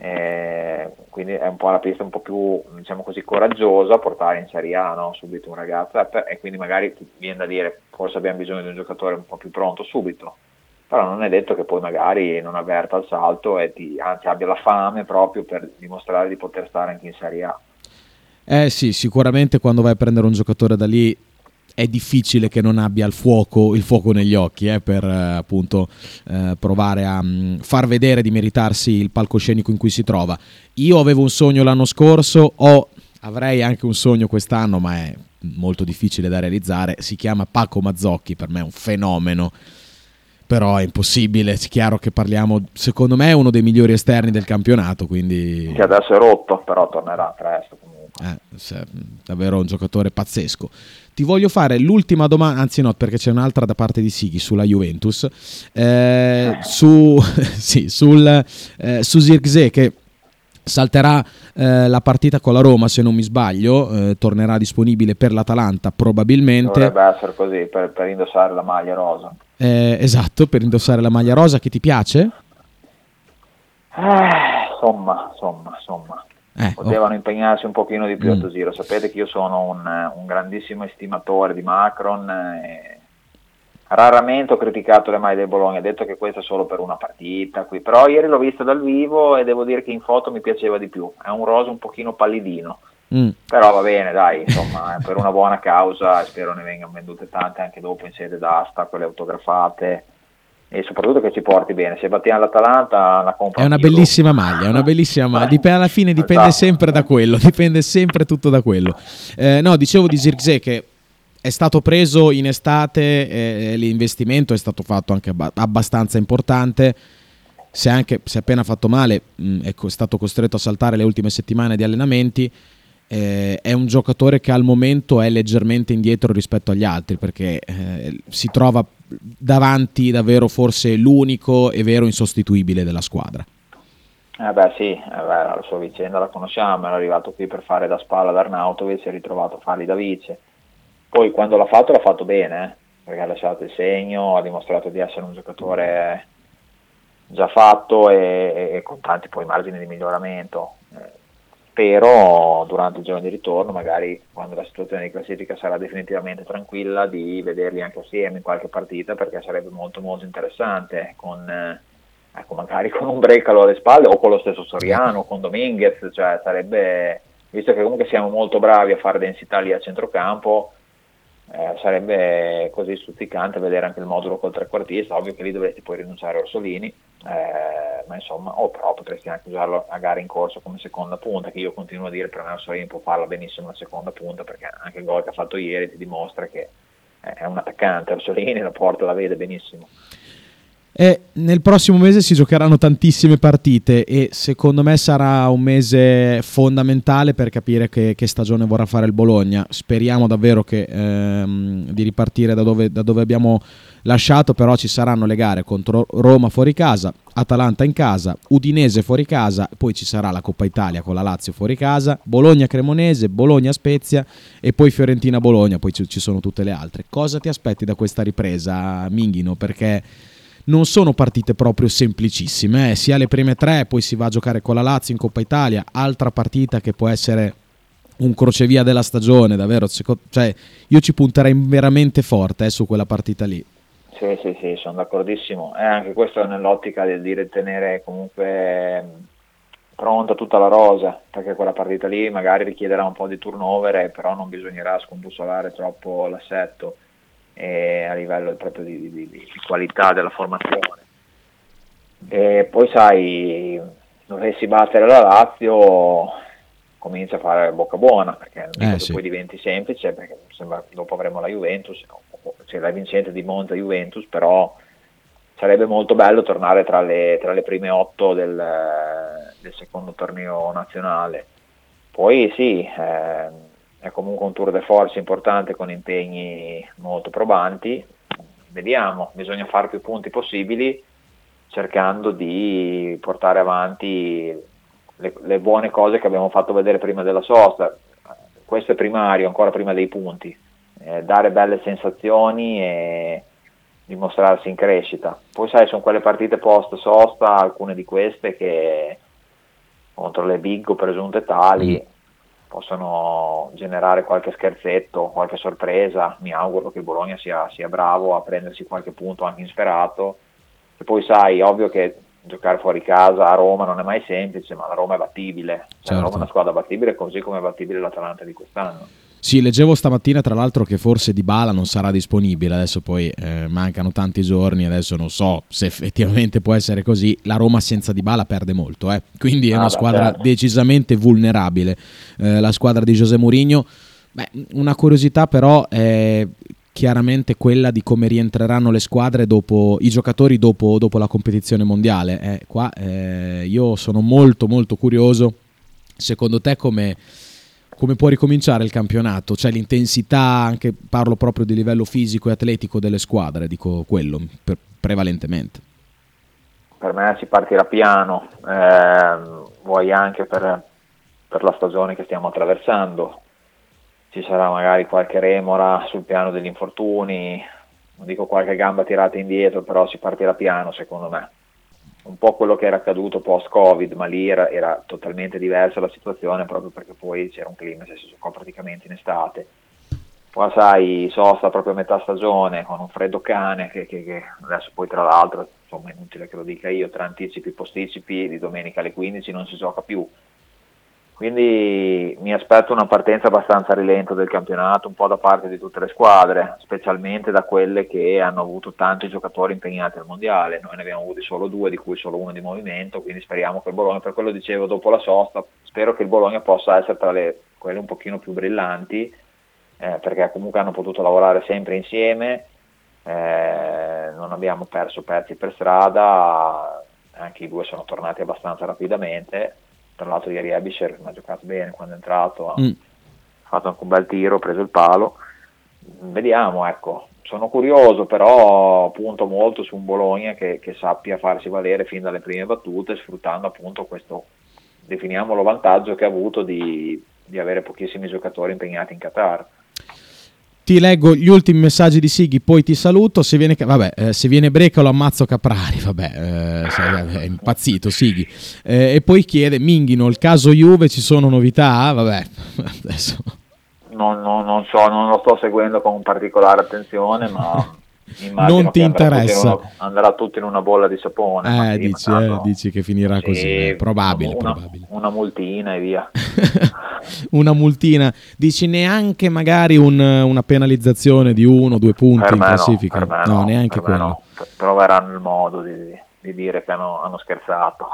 Eh, quindi è un po' la pista un po' più diciamo così coraggiosa portare in Serie A no? subito un ragazzo. E quindi magari viene da dire forse abbiamo bisogno di un giocatore un po' più pronto subito. Però non è detto che poi magari non avverta il salto e ti, anzi abbia la fame proprio per dimostrare di poter stare anche in Serie A. Eh sì, sicuramente quando vai a prendere un giocatore da lì è difficile che non abbia il fuoco, il fuoco negli occhi eh, per eh, appunto eh, provare a mh, mm, far vedere di meritarsi il palcoscenico in cui si trova. Io avevo un sogno l'anno scorso, ho, avrei anche un sogno quest'anno, ma è molto difficile da realizzare. Si chiama Paco Mazzocchi, per me è un fenomeno. Però è impossibile, è chiaro che parliamo, secondo me è uno dei migliori esterni del campionato, quindi... Che adesso è rotto, però tornerà presto comunque. Eh, davvero un giocatore pazzesco. Ti voglio fare l'ultima domanda, anzi no, perché c'è un'altra da parte di Sighi sulla Juventus, eh, su, sì, sul, eh, su Zirkzee che salterà eh, la partita con la Roma se non mi sbaglio, eh, tornerà disponibile per l'Atalanta probabilmente. Dovrebbe essere così per, per indossare la maglia rosa. Eh, esatto, per indossare la maglia rosa che ti piace? Eh, insomma, insomma, insomma. Eh, potevano oh. impegnarsi un pochino di più mm. a Tosiro. Sapete che io sono un, un grandissimo estimatore di Macron. E raramente ho criticato le maglie del Bologna, ha detto che questo è solo per una partita, qui. però ieri l'ho vista dal vivo e devo dire che in foto mi piaceva di più. È un rosa un pochino pallidino. Mm. Però va bene, dai, insomma, per una buona causa spero ne vengano vendute tante anche dopo in sede d'asta, quelle autografate e soprattutto che ci porti bene. Se battiamo l'Atalanta, la compra. È una bellissima maglia, è una bellissima maglia. Dip- alla fine dipende esatto. sempre da quello, dipende sempre tutto da quello. Eh, no, dicevo di Zirkzee che è stato preso in estate, eh, l'investimento è stato fatto anche abbastanza importante. Se, anche, si è appena fatto male, mh, è stato costretto a saltare le ultime settimane di allenamenti eh, è un giocatore che al momento è leggermente indietro rispetto agli altri perché eh, si trova davanti davvero forse l'unico e vero insostituibile della squadra. Eh beh sì, eh beh, la sua vicenda la conosciamo, era arrivato qui per fare da spalla ad Arnautovic, si è ritrovato a farli da vice. Poi quando l'ha fatto l'ha fatto bene, eh, perché ha lasciato il segno, ha dimostrato di essere un giocatore già fatto e, e con tanti poi margini di miglioramento. Spero durante il giorno di ritorno, magari quando la situazione di classifica sarà definitivamente tranquilla, di vederli anche assieme in qualche partita perché sarebbe molto molto interessante con, eh, ecco, magari con un Brecalo alle spalle o con lo stesso Soriano, con Dominguez, cioè sarebbe, visto che comunque siamo molto bravi a fare densità lì a centrocampo, eh, sarebbe così stuzzicante vedere anche il modulo col trequartista, ovvio che lì dovresti poi rinunciare a Orsolini, eh, ma insomma, o però potresti anche usarlo a gara in corso come seconda punta, che io continuo a dire per me Orsolini può farla benissimo la seconda punta, perché anche il gol che ha fatto ieri ti dimostra che è un attaccante, Orsolini la porta la vede benissimo. E nel prossimo mese si giocheranno tantissime partite e secondo me sarà un mese fondamentale per capire che, che stagione vorrà fare il Bologna. Speriamo davvero che, ehm, di ripartire da dove, da dove, abbiamo lasciato, però ci saranno le gare contro Roma fuori casa, Atalanta in casa, Udinese fuori casa, poi ci sarà la Coppa Italia con la Lazio fuori casa, Bologna-Cremonese, Bologna-Spezia e poi Fiorentina-Bologna, poi ci, ci sono tutte le altre. Cosa ti aspetti da questa ripresa, Minghino? Perché non sono partite proprio semplicissime, eh. sia le prime tre, poi si va a giocare con la Lazio in Coppa Italia, altra partita che può essere un crocevia della stagione, davvero, cioè io ci punterei veramente forte eh, su quella partita lì. Sì, sì, sì, sono d'accordissimo. E anche questo nell'ottica di, ritenere comunque pronta tutta la rosa, perché quella partita lì magari richiederà un po' di turnover, però non bisognerà scombussolare troppo l'assetto eh, a livello proprio di, di, di, qualità della formazione. E poi sai, dovessi battere la Lazio comincia a fare bocca buona perché eh, sì. poi diventi semplice perché sembra, dopo avremo la Juventus cioè la vincente di Monza Juventus però sarebbe molto bello tornare tra le, tra le prime otto del, del, secondo torneo nazionale poi sì eh, è comunque un tour de force importante con impegni molto probanti vediamo bisogna fare più punti possibili cercando di portare avanti le, le, buone cose che abbiamo fatto vedere prima della sosta. Questo è primario, ancora prima dei punti. Eh, dare belle sensazioni e dimostrarsi in crescita. Poi sai, sono quelle partite post sosta, alcune di queste che contro le big o presunte tali possono generare qualche scherzetto, qualche sorpresa. Mi auguro che il Bologna sia, sia bravo a prendersi qualche punto anche insperato. E poi sai, ovvio che giocare fuori casa a Roma non è mai semplice, ma la Roma è battibile. Certo. La Roma è una squadra battibile così come è battibile l'Atalanta di quest'anno. Sì, leggevo stamattina tra l'altro che forse Di Bala non sarà disponibile, adesso poi eh, mancano tanti giorni, adesso non so se effettivamente può essere così, la Roma senza Di Bala perde molto, eh? quindi è ah, una squadra certo. decisamente vulnerabile, eh, la squadra di José Mourinho. Beh, una curiosità però è chiaramente quella di come rientreranno le squadre dopo i giocatori dopo, dopo la competizione mondiale. Eh, qua eh, io sono molto molto curioso. Secondo te come, come può ricominciare il campionato? Cioè l'intensità, anche parlo proprio di livello fisico e atletico delle squadre, dico quello, per, prevalentemente. Per me si partirà piano, eh, vuoi anche per, per la stagione che stiamo attraversando ci sarà magari qualche remora sul piano degli infortuni, non dico qualche gamba tirata indietro, però si partirà piano secondo me. Un po' quello che era accaduto post-Covid, ma lì era, era totalmente diversa la situazione proprio perché poi c'era un clima che si giocò praticamente in estate. Poi sai, sosta proprio a metà stagione con un freddo cane che, che, che adesso poi tra l'altro, insomma è inutile che lo dica io, tra anticipi e posticipi di domenica alle 15 non si gioca più quindi mi aspetto una partenza abbastanza rilenta del campionato, un po' da parte di tutte le squadre, specialmente da quelle che hanno avuto tanti giocatori impegnati al mondiale. Noi ne abbiamo avuti solo due, di cui solo uno di movimento, quindi speriamo che il Bologna, per quello dicevo dopo la sosta, spero che il Bologna possa essere tra le, quelle un pochino più brillanti, eh, perché comunque hanno potuto lavorare sempre insieme, eh, non abbiamo perso pezzi per strada, anche i due sono tornati abbastanza rapidamente tra l'altro ieri Ebisher mi ha giocato bene quando è entrato, ha mm. fatto anche un bel tiro, ha preso il palo. Vediamo, ecco, sono curioso, però punto molto su un Bologna che, che, sappia farsi valere fin dalle prime battute, sfruttando appunto questo, definiamolo, vantaggio che ha avuto di, di avere pochissimi giocatori impegnati in Qatar. Ti leggo gli ultimi messaggi di Sighi, poi ti saluto. Se viene, vabbè, eh, se viene Breca lo ammazzo Caprari, vabbè, eh, è impazzito Sighi. Eh, e poi chiede, Minghino, il caso Juve ci sono novità? Vabbè, adesso... Non, non, non so, non lo sto seguendo con particolare attenzione, ma non ti interessa. Andrà tutto in una bolla di sapone. Eh, dici, eh, dici, che finirà sì, così. Probabile, una, probabile. Una multina e via. una multina. Dici neanche magari un, una penalizzazione di uno o due punti in classifica? No, no, neanche quello. No. Troveranno il modo di, di dire che hanno, hanno scherzato.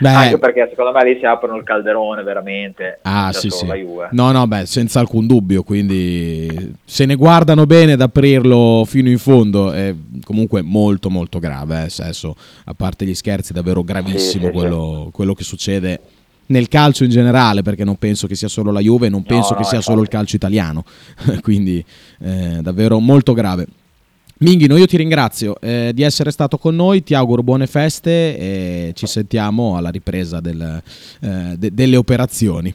Beh, Anche perché secondo me lì si aprono il calderone veramente. Ah, sì, sì. No, no, beh, senza alcun dubbio. Quindi se ne guardano bene ad aprirlo fino in fondo. È comunque molto, molto grave. Eh, senso, a parte gli scherzi, è davvero gravissimo sì, quello, quello che succede nel calcio in generale, perché non penso che sia solo la Juve, non penso no, che sia solo il calcio italiano. quindi eh, davvero molto grave. Minghino, io ti ringrazio eh, di essere stato con noi, ti auguro buone feste e ci sentiamo alla ripresa del, eh, de- delle operazioni.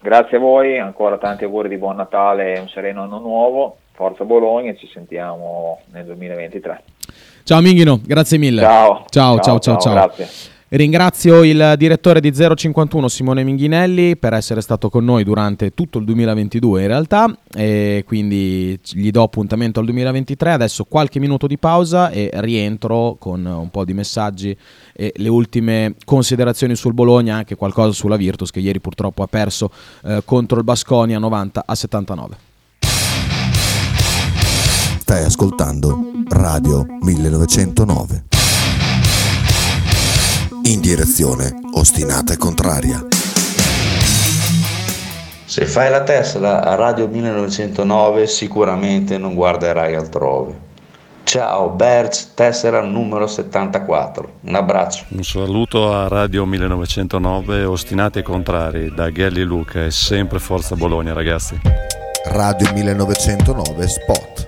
Grazie a voi, ancora tanti auguri di buon Natale e un sereno anno nuovo. Forza Bologna e ci sentiamo nel 2023. Ciao Minghino, grazie mille. Ciao, ciao, ciao, ciao. ciao, ciao. Grazie. Ringrazio il direttore di 051 Simone Minghinelli per essere stato con noi durante tutto il 2022 in realtà. E quindi gli do appuntamento al 2023, adesso qualche minuto di pausa e rientro con un po' di messaggi e le ultime considerazioni sul Bologna, anche qualcosa sulla Virtus che ieri purtroppo ha perso eh, contro il Basconia 90 a 79. Stai ascoltando Radio 1909 in direzione ostinata e contraria. Se fai la Tesla a Radio 1909 sicuramente non guarderai altrove. Ciao Berz, tessera numero 74. Un abbraccio. Un saluto a Radio 1909, ostinati e contrari, da Gelli Luca e sempre Forza Bologna ragazzi. Radio 1909 Spot.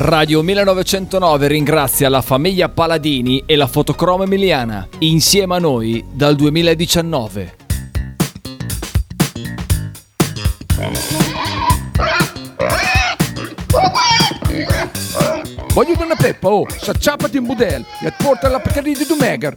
Radio 1909 ringrazia la famiglia Paladini e la fotocromo emiliana, insieme a noi dal 2019. Voglio una peppa, oh, s'acciappati in budel e porta la Pcarì di Dumegar.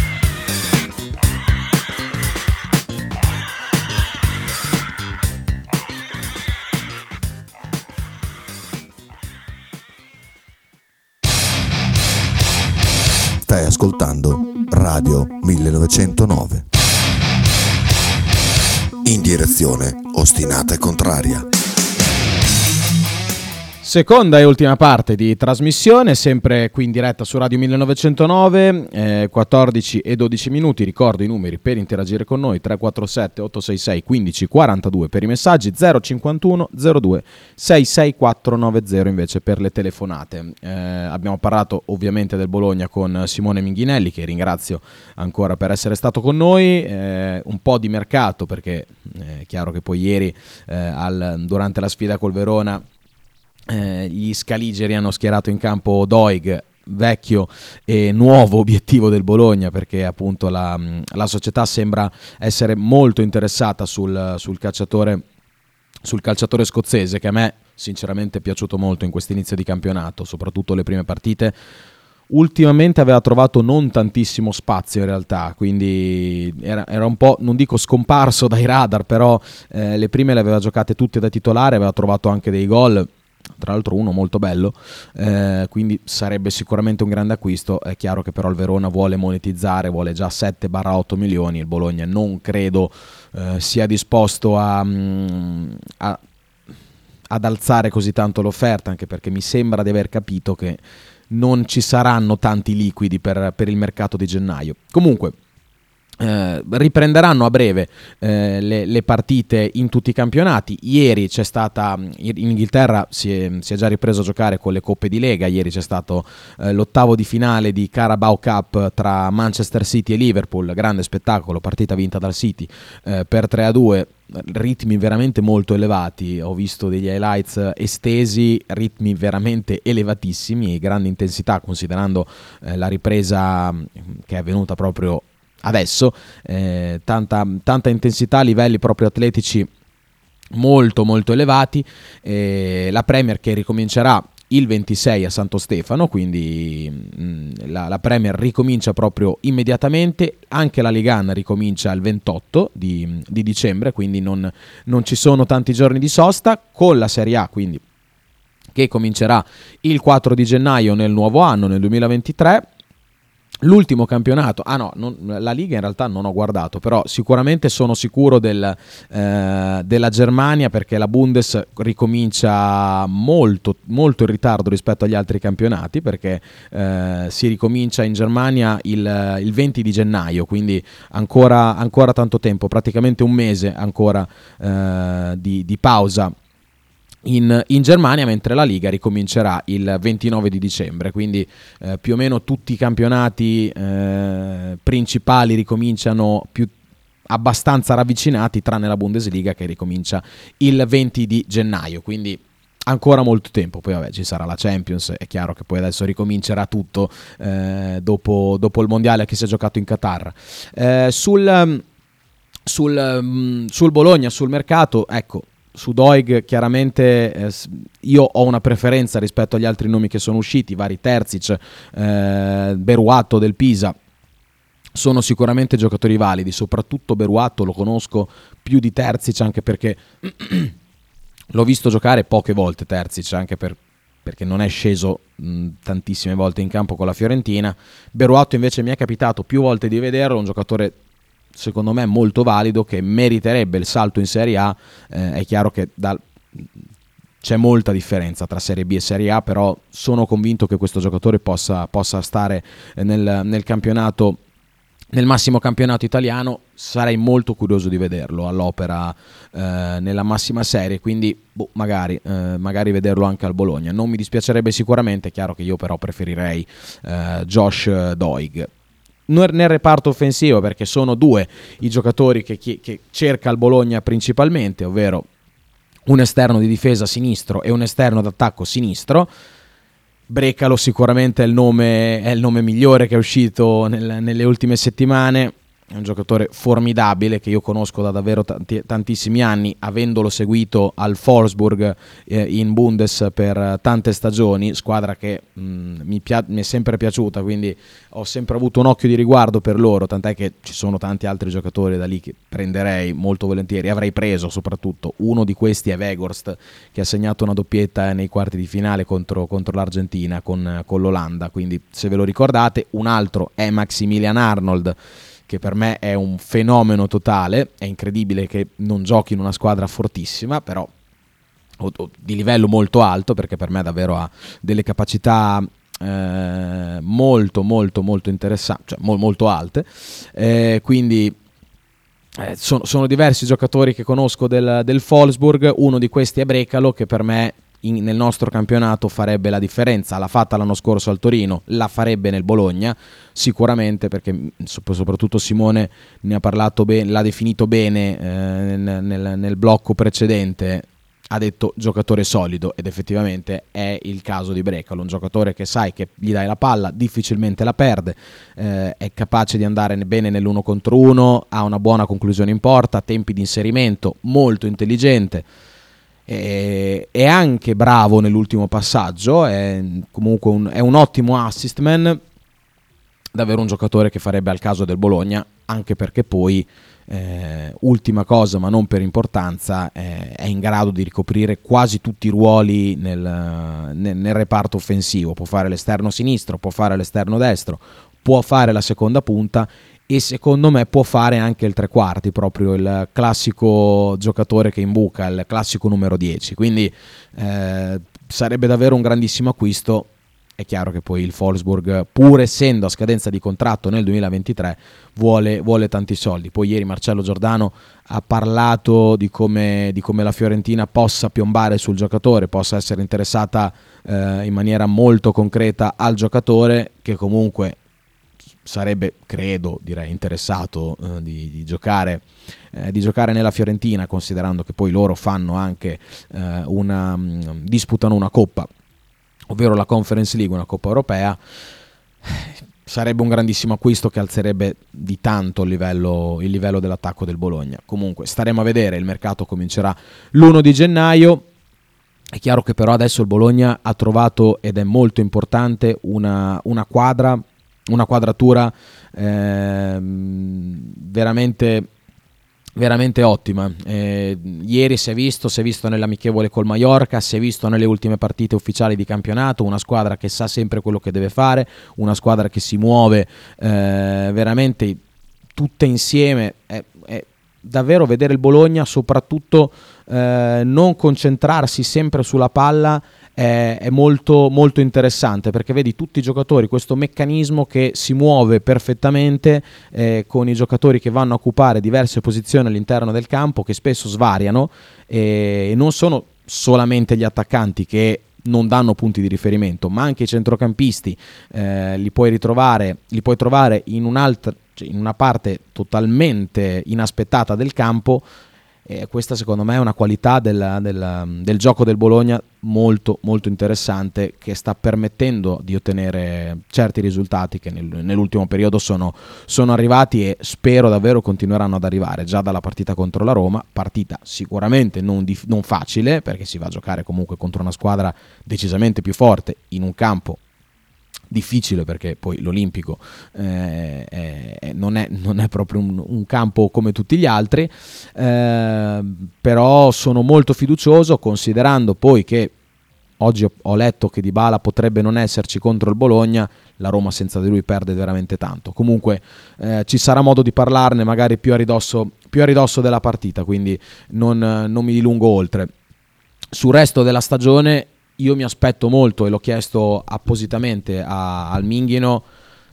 Stai ascoltando Radio 1909. In direzione ostinata e contraria. Seconda e ultima parte di trasmissione, sempre qui in diretta su Radio 1909, eh, 14 e 12 minuti, ricordo i numeri per interagire con noi, 347 866 15 42 per i messaggi, 051 02 66490 invece per le telefonate. Eh, abbiamo parlato ovviamente del Bologna con Simone Minghinelli, che ringrazio ancora per essere stato con noi, eh, un po' di mercato perché è chiaro che poi ieri eh, al, durante la sfida col Verona eh, gli Scaligeri hanno schierato in campo Doig, vecchio e nuovo obiettivo del Bologna perché appunto la, la società sembra essere molto interessata sul, sul, calciatore, sul calciatore scozzese che a me sinceramente è piaciuto molto in quest'inizio di campionato, soprattutto le prime partite. Ultimamente aveva trovato non tantissimo spazio in realtà, quindi era, era un po', non dico scomparso dai radar, però eh, le prime le aveva giocate tutte da titolare, aveva trovato anche dei gol tra l'altro uno molto bello, eh, quindi sarebbe sicuramente un grande acquisto. È chiaro che però il Verona vuole monetizzare, vuole già 7-8 milioni, il Bologna non credo eh, sia disposto a, mm, a, ad alzare così tanto l'offerta, anche perché mi sembra di aver capito che non ci saranno tanti liquidi per, per il mercato di gennaio. Comunque, eh, riprenderanno a breve eh, le, le, partite in tutti i campionati. Ieri c'è stata in Inghilterra, si è, si è, già ripreso a giocare con le coppe di Lega. Ieri c'è stato eh, l'ottavo di finale di Carabao Cup tra Manchester City e Liverpool. Grande spettacolo, partita vinta dal City eh, per 3 a 2 ritmi veramente molto elevati, ho visto degli highlights estesi, ritmi veramente elevatissimi e grande intensità considerando eh, la ripresa che è avvenuta proprio adesso, eh, tanta, tanta intensità livelli proprio atletici molto molto elevati, eh, la Premier che ricomincerà il 26 a Santo Stefano, quindi mh, mm, la, la, Premier ricomincia proprio immediatamente, anche la Ligan ricomincia il 28 di, di dicembre, quindi non, non, ci sono tanti giorni di sosta, con la Serie A quindi che comincerà il 4 di gennaio nel nuovo anno, nel 2023, L'ultimo campionato, ah no, non, la Liga in realtà non ho guardato, però sicuramente sono sicuro del, eh, della Germania perché la Bundes ricomincia molto, molto in ritardo rispetto agli altri campionati perché eh, si ricomincia in Germania il, il, 20 di gennaio, quindi ancora, ancora, tanto tempo, praticamente un mese ancora eh, di, di pausa in, in, Germania, mentre la Liga ricomincerà il 29 di dicembre, quindi eh, più o meno tutti i campionati eh, principali ricominciano più abbastanza ravvicinati, tranne la Bundesliga che ricomincia il 20 di gennaio, quindi ancora molto tempo, poi vabbè ci sarà la Champions, è chiaro che poi adesso ricomincerà tutto eh, dopo, dopo, il mondiale che si è giocato in Qatar. Eh, sul, sul, mm, sul Bologna, sul mercato, ecco, su Doig chiaramente eh, io ho una preferenza rispetto agli altri nomi che sono usciti, vari Terzic, eh, Beruatto del Pisa. Sono sicuramente giocatori validi, soprattutto Beruatto lo conosco più di Terzic anche perché l'ho visto giocare poche volte Terzic anche per, perché non è sceso mh, tantissime volte in campo con la Fiorentina. Beruatto invece mi è capitato più volte di vederlo, un giocatore secondo me molto valido che meriterebbe il salto in Serie A. Eh, è chiaro che dal, c'è molta differenza tra Serie B e Serie A, però sono convinto che questo giocatore possa, possa stare nel, nel campionato nel massimo campionato italiano. Sarei molto curioso di vederlo all'opera eh, nella massima serie quindi boh, magari, eh, magari, vederlo anche al Bologna. Non mi dispiacerebbe sicuramente è chiaro che io però preferirei eh, Josh Doig nel reparto offensivo perché sono due i giocatori che, che cerca il Bologna principalmente, ovvero un esterno di difesa sinistro e un esterno d'attacco sinistro. Brecalo sicuramente è il nome, è il nome migliore che è uscito nel, nelle ultime settimane è un giocatore formidabile che io conosco da davvero tanti, tantissimi anni, avendolo seguito al Forsburg eh, in Bundes per tante stagioni, squadra che mh, mm, mi, pia- mi, è sempre piaciuta, quindi ho sempre avuto un occhio di riguardo per loro, tant'è che ci sono tanti altri giocatori da lì che prenderei molto volentieri, avrei preso soprattutto. Uno di questi è Vegorst, che ha segnato una doppietta nei quarti di finale contro, contro l'Argentina con, con l'Olanda, quindi se ve lo ricordate, un altro è Maximilian Arnold che per me è un fenomeno totale, è incredibile che non giochi in una squadra fortissima, però o, o, di livello molto alto, perché per me davvero ha delle capacità eh, molto molto molto interessanti, cioè mo, molto alte, eh, quindi eh, sono, sono, diversi giocatori che conosco del, del Wolfsburg, uno di questi è Brecalo che per me in, nel nostro campionato farebbe la differenza. L'ha fatta l'anno scorso al Torino, la farebbe nel Bologna, sicuramente perché mm, soprattutto Simone ne ha parlato bene, l'ha definito bene eh, nel, nel, blocco precedente ha detto giocatore solido ed effettivamente è il caso di Brecalo, un giocatore che sai che gli dai la palla, difficilmente la perde, eh, è capace di andare bene nell'uno contro uno, ha una buona conclusione in porta, tempi di inserimento, molto intelligente è anche bravo nell'ultimo passaggio, è comunque un, è un ottimo assist man, davvero un giocatore che farebbe al caso del Bologna, anche perché poi, eh, ultima cosa ma non per importanza, eh, è in grado di ricoprire quasi tutti i ruoli nel, nel, nel reparto offensivo, può fare l'esterno sinistro, può fare l'esterno destro, può fare la seconda punta e secondo me può fare anche il tre quarti, proprio il classico giocatore che imbuca, il classico numero 10. Quindi eh, sarebbe davvero un grandissimo acquisto è chiaro che poi il Wolfsburg, pur essendo a scadenza di contratto nel 2023, vuole, vuole tanti soldi. Poi ieri Marcello Giordano ha parlato di come, di come, la Fiorentina possa piombare sul giocatore, possa essere interessata eh, in maniera molto concreta al giocatore che comunque sarebbe, credo, direi, interessato eh, di, di, giocare, eh, di, giocare, nella Fiorentina, considerando che poi loro fanno anche eh, una, mm, disputano una coppa, ovvero la Conference League, una coppa europea. Sarebbe un grandissimo acquisto che alzerebbe di tanto il livello, il livello dell'attacco del Bologna. Comunque staremo a vedere, il mercato comincerà l'1 di gennaio. È chiaro che però adesso il Bologna ha trovato, ed è molto importante, una, una quadra una quadratura eh, veramente veramente ottima. Eh, ieri si è visto, si è visto nell'amichevole col Mallorca, si è visto nelle ultime partite ufficiali di campionato, una squadra che sa sempre quello che deve fare, una squadra che si muove eh, veramente tutte insieme. È, è, davvero vedere il Bologna soprattutto eh, non concentrarsi sempre sulla palla è, è molto, molto interessante perché vedi tutti i giocatori, questo meccanismo che si muove perfettamente eh, con i giocatori che vanno a occupare diverse posizioni all'interno del campo che spesso svariano e non sono solamente gli attaccanti che non danno punti di riferimento, ma anche i centrocampisti eh, li puoi ritrovare, li puoi trovare in, cioè in una parte totalmente inaspettata del campo e questa secondo me è una qualità del, del, del, gioco del Bologna molto, molto interessante che sta permettendo di ottenere certi risultati che nel, nell'ultimo periodo sono, sono, arrivati e spero davvero continueranno ad arrivare già dalla partita contro la Roma, partita sicuramente non, di, non facile perché si va a giocare comunque contro una squadra decisamente più forte in un campo difficile perché poi l'Olimpico eh, è, non, è, non, è, proprio un, un, campo come tutti gli altri, eh, però sono molto fiducioso considerando poi che oggi ho, letto che Dybala potrebbe non esserci contro il Bologna, la Roma senza di lui perde veramente tanto. Comunque eh, ci sarà modo di parlarne magari più a ridosso, più a ridosso della partita, quindi non, non mi dilungo oltre. Sul resto della stagione io mi aspetto molto e l'ho chiesto appositamente a, al Minghino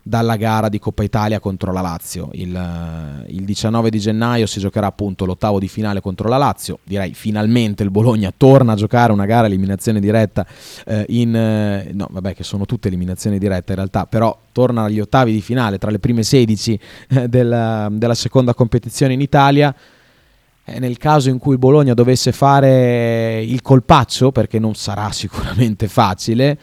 dalla gara di Coppa Italia contro la Lazio. Il, eh, il, 19 di gennaio si giocherà appunto l'ottavo di finale contro la Lazio. Direi finalmente il Bologna torna a giocare una gara eliminazione diretta eh, in... Eh, no, vabbè che sono tutte eliminazioni dirette in realtà, però torna agli ottavi di finale tra le prime 16 eh, della, della seconda competizione in Italia nel caso in cui Bologna dovesse fare il colpaccio, perché non sarà sicuramente facile,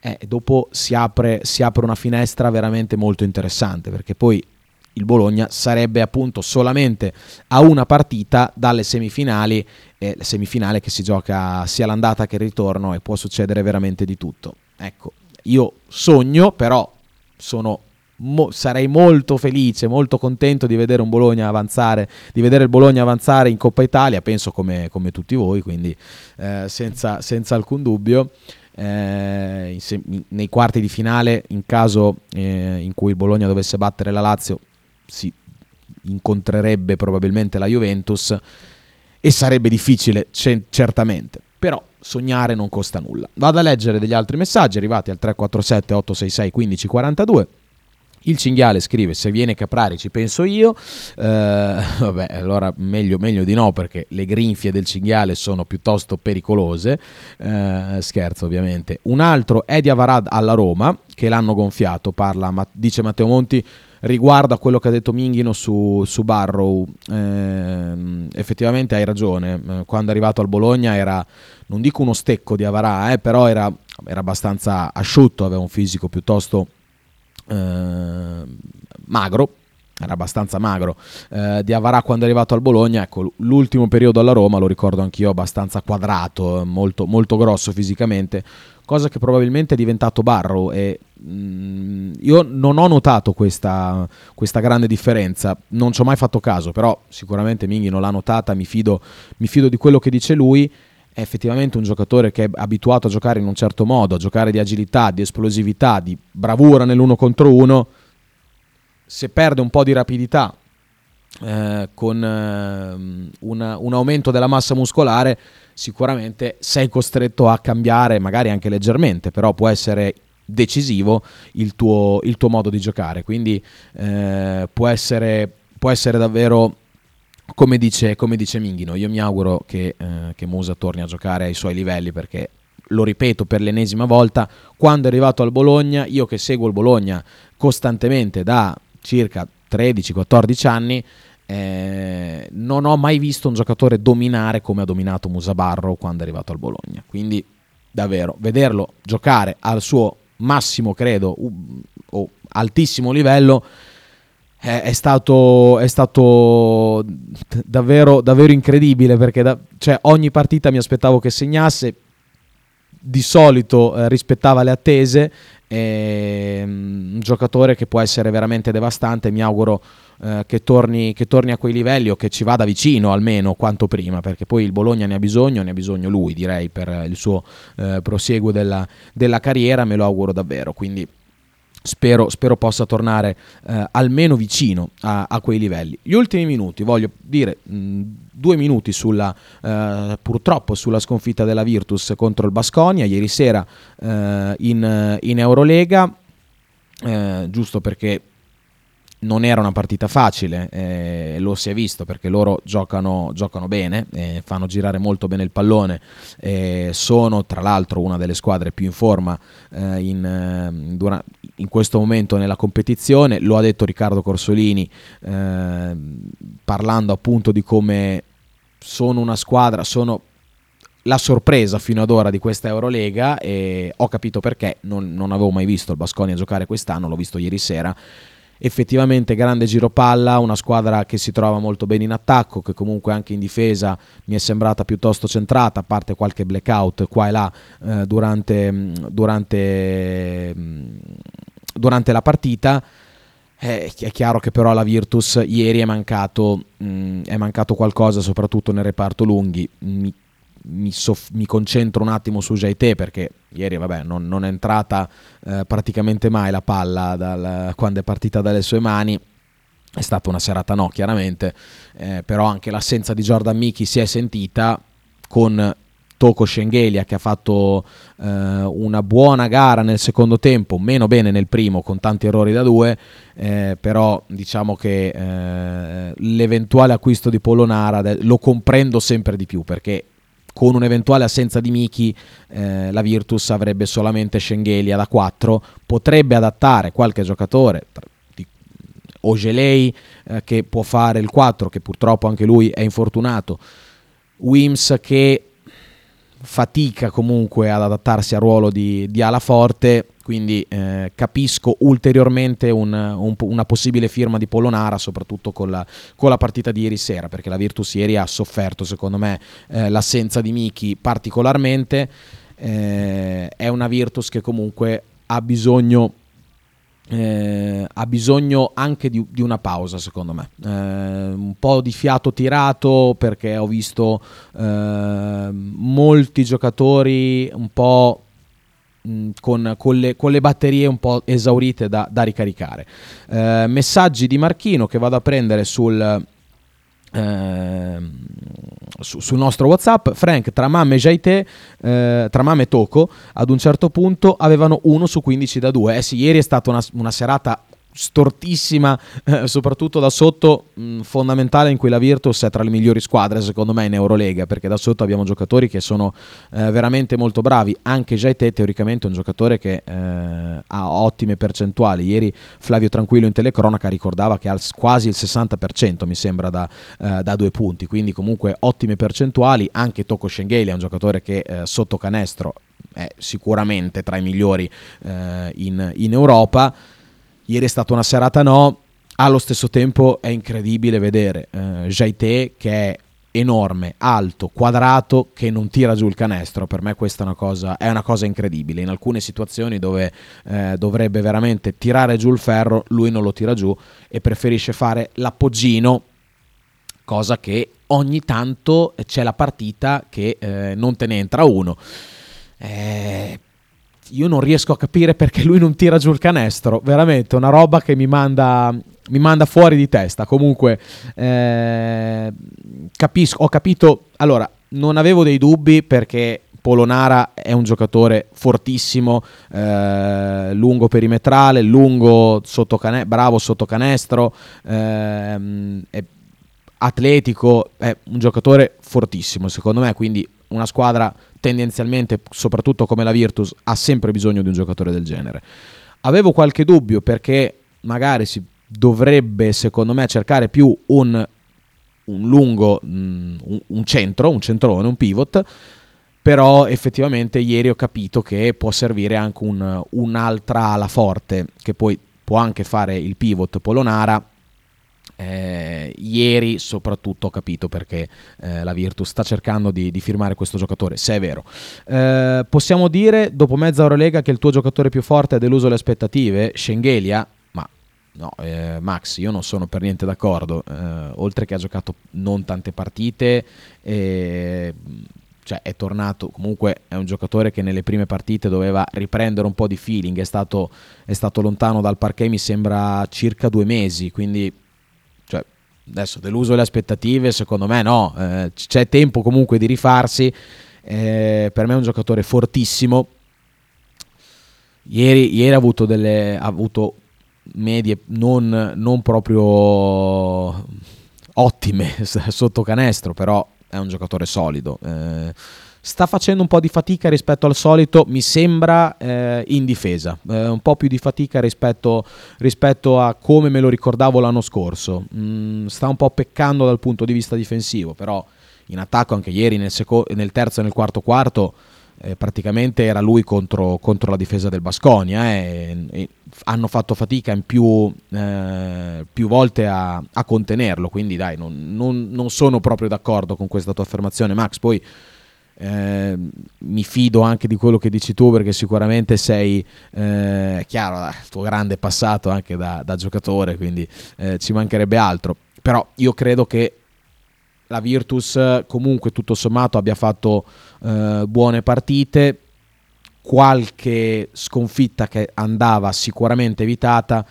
eh, dopo si apre, si apre una finestra veramente molto interessante, perché poi il Bologna sarebbe appunto solamente a una partita dalle semifinali, eh, la semifinale che si gioca sia l'andata che il ritorno e può succedere veramente di tutto. Ecco, io sogno, però sono Mo- sarei molto felice, molto contento di vedere un Bologna avanzare, di vedere il Bologna avanzare in Coppa Italia, penso come, come tutti voi, quindi eh, senza, senza, alcun dubbio. Eh, in, nei quarti di finale, in caso eh, in cui il Bologna dovesse battere la Lazio, si incontrerebbe probabilmente la Juventus e sarebbe difficile, c- certamente. Però sognare non costa nulla. Vado a leggere degli altri messaggi arrivati al 347 866 1542. Il cinghiale scrive: Se viene Caprari ci penso io. Eh, vabbè, allora meglio, meglio, di no, perché le grinfie del cinghiale sono piuttosto pericolose. Eh, scherzo, ovviamente. Un altro è di Avarad alla Roma, che l'hanno gonfiato. Parla, ma, dice Matteo Monti riguardo a quello che ha detto Minghino su, su Barrow. Eh, effettivamente hai ragione. Eh, quando è arrivato al Bologna era, non dico uno stecco di Avarà, eh, però era, era abbastanza asciutto, aveva un fisico piuttosto eh, magro, era abbastanza magro, eh, di Avarà quando è arrivato al Bologna, ecco, l'ultimo periodo alla Roma, lo ricordo anch'io, abbastanza quadrato, molto, molto grosso fisicamente, cosa che probabilmente è diventato Barrow e mh, mm, io non ho notato questa, questa, grande differenza, non ci ho mai fatto caso, però sicuramente Minghi non l'ha notata, mi fido, mi fido di quello che dice lui è effettivamente un giocatore che è abituato a giocare in un certo modo, a giocare di agilità, di esplosività, di bravura nell'uno contro uno, se perde un po' di rapidità eh, con eh, un, un, aumento della massa muscolare, sicuramente sei costretto a cambiare, magari anche leggermente, però può essere decisivo il tuo, il tuo modo di giocare. Quindi eh, può, essere, può essere davvero come dice, come dice Minghino, io mi auguro che, eh, che, Musa torni a giocare ai suoi livelli perché, lo ripeto per l'ennesima volta, quando è arrivato al Bologna, io che seguo il Bologna costantemente da circa 13-14 anni, eh, non ho mai visto un giocatore dominare come ha dominato Musa Barro quando è arrivato al Bologna. Quindi davvero, vederlo giocare al suo massimo, credo, o altissimo livello, è, stato, è stato davvero, davvero incredibile perché da, cioè, ogni partita mi aspettavo che segnasse, di solito eh, rispettava le attese, è mm, un giocatore che può essere veramente devastante, mi auguro eh, che, torni, che, torni, a quei livelli o che ci vada vicino almeno quanto prima, perché poi il Bologna ne ha bisogno, ne ha bisogno lui direi per il suo eh, prosieguo della, della carriera, me lo auguro davvero, quindi Spero, spero, possa tornare eh, almeno vicino a, a, quei livelli. Gli ultimi minuti, voglio dire mh, due minuti sulla, eh, purtroppo sulla sconfitta della Virtus contro il Basconia ieri sera eh, in, in, Eurolega, eh, giusto perché non era una partita facile, eh, lo si è visto perché loro giocano, giocano bene, eh, fanno girare molto bene il pallone, eh, sono tra l'altro una delle squadre più in forma eh, in, ehm, dura, in, questo momento nella competizione, lo ha detto Riccardo Corsolini ehm, parlando appunto di come sono una squadra, sono la sorpresa fino ad ora di questa Eurolega e ho capito perché, non, non avevo mai visto il Basconia giocare quest'anno, l'ho visto ieri sera effettivamente grande giro palla, una squadra che si trova molto bene in attacco, che comunque anche in difesa mi è sembrata piuttosto centrata, a parte qualche blackout qua e là eh, durante, mm, durante, mm, durante, la partita. Eh, è chiaro che però alla Virtus ieri è mancato, mh, mm, è mancato qualcosa, soprattutto nel reparto lunghi. Mi mi, soff- mi, concentro un attimo su Jaite perché ieri vabbè, non, non è entrata eh, praticamente mai la palla dal, quando è partita dalle sue mani. È stata una serata no, chiaramente, eh, però anche l'assenza di Jordan Miki si è sentita con Toko Schengelia che ha fatto eh, una buona gara nel secondo tempo, meno bene nel primo con tanti errori da due, eh, però diciamo che eh, l'eventuale acquisto di Polonara lo comprendo sempre di più perché con un'eventuale assenza di Miki eh, la Virtus avrebbe solamente Schengelia da 4, potrebbe adattare qualche giocatore, Ogelei eh, che può fare il 4, che purtroppo anche lui è infortunato, Wims che fatica comunque ad adattarsi al ruolo di, di ala forte, quindi eh, capisco ulteriormente un, un, una possibile firma di Polonara, soprattutto con la, con la, partita di ieri sera, perché la Virtus ieri ha sofferto secondo me eh, l'assenza di Miki particolarmente, eh, è una Virtus che comunque ha bisogno eh, ha bisogno anche di, di, una pausa secondo me. Eh, un po' di fiato tirato perché ho visto eh, molti giocatori un po' mh, con, con, le, con, le, batterie un po' esaurite da, da ricaricare. Eh, messaggi di Marchino che vado a prendere sul su, sul nostro WhatsApp, Frank tra Mam e Jaite, eh, tra Mam e Toco, ad un certo punto avevano 1 su 15 da 2. Eh sì, ieri è stata una, una serata stortissima, eh, soprattutto da sotto, mh, fondamentale in cui la Virtus è tra le migliori squadre secondo me in Eurolega, perché da sotto abbiamo giocatori che sono eh, veramente molto bravi, anche Jaite teoricamente è un giocatore che eh, ha ottime percentuali, ieri Flavio Tranquillo in telecronaca ricordava che ha quasi il 60% mi sembra da, eh, da due punti, quindi comunque ottime percentuali, anche Tocco Schengheli è un giocatore che eh, sotto canestro è sicuramente tra i migliori eh, in, in Europa. Ieri è stata una serata no, allo stesso tempo è incredibile vedere eh, Jaite che è enorme, alto, quadrato, che non tira giù il canestro. Per me questa è una cosa, è una cosa incredibile. In alcune situazioni dove eh, dovrebbe veramente tirare giù il ferro, lui non lo tira giù e preferisce fare l'appoggino, cosa che ogni tanto c'è la partita che eh, non te ne entra uno. Eh, io non riesco a capire perché lui non tira giù il canestro. Veramente una roba che mi manda, mi manda fuori di testa. Comunque, eh, capisco, ho capito. Allora, non avevo dei dubbi perché Polonara è un giocatore fortissimo, eh, lungo perimetrale, lungo sotto cane- bravo sotto canestro, è atletico, è un giocatore fortissimo secondo me, quindi una squadra tendenzialmente, soprattutto come la Virtus, ha sempre bisogno di un giocatore del genere. Avevo qualche dubbio perché magari si dovrebbe secondo me cercare più un, un lungo, mm, un, centro, un centrone, un pivot, però effettivamente ieri ho capito che può servire anche un, un'altra ala forte, che poi può anche fare il pivot Polonara. Eh, ieri soprattutto ho capito perché eh, la Virtus sta cercando di, di, firmare questo giocatore, se è vero. Eh, possiamo dire, dopo mezza Eurolega, che il tuo giocatore più forte ha deluso le aspettative? Schengelia? Ma no, eh, Max, io non sono per niente d'accordo. Eh, oltre che ha giocato non tante partite, cioè è tornato, comunque è un giocatore che nelle prime partite doveva riprendere un po' di feeling, è stato, è stato lontano dal parquet mi sembra circa due mesi, quindi adesso deluso le aspettative, secondo me no, eh, c'è tempo comunque di rifarsi, eh, per me è un giocatore fortissimo, ieri, ieri ha avuto delle... Ha avuto medie non, non proprio ottime sotto canestro, però è un giocatore solido. Eh, sta facendo un po' di fatica rispetto al solito, mi sembra, eh, in difesa, eh, un po' più di fatica rispetto, rispetto, a come me lo ricordavo l'anno scorso. Mm, sta un po' peccando dal punto di vista difensivo, però in attacco anche ieri nel, seco- nel terzo e nel quarto quarto eh, praticamente era lui contro, contro, la difesa del Basconia eh, e, hanno fatto fatica in più, eh, più volte a, a, contenerlo. Quindi dai non, non, non, sono proprio d'accordo con questa tua affermazione Max. Poi eh, mi fido anche di quello che dici tu perché sicuramente sei eh, chiaro il tuo grande passato anche da, da giocatore quindi eh, ci mancherebbe altro. Però io credo che la Virtus comunque tutto sommato abbia fatto eh, buone partite, qualche sconfitta che andava sicuramente evitata,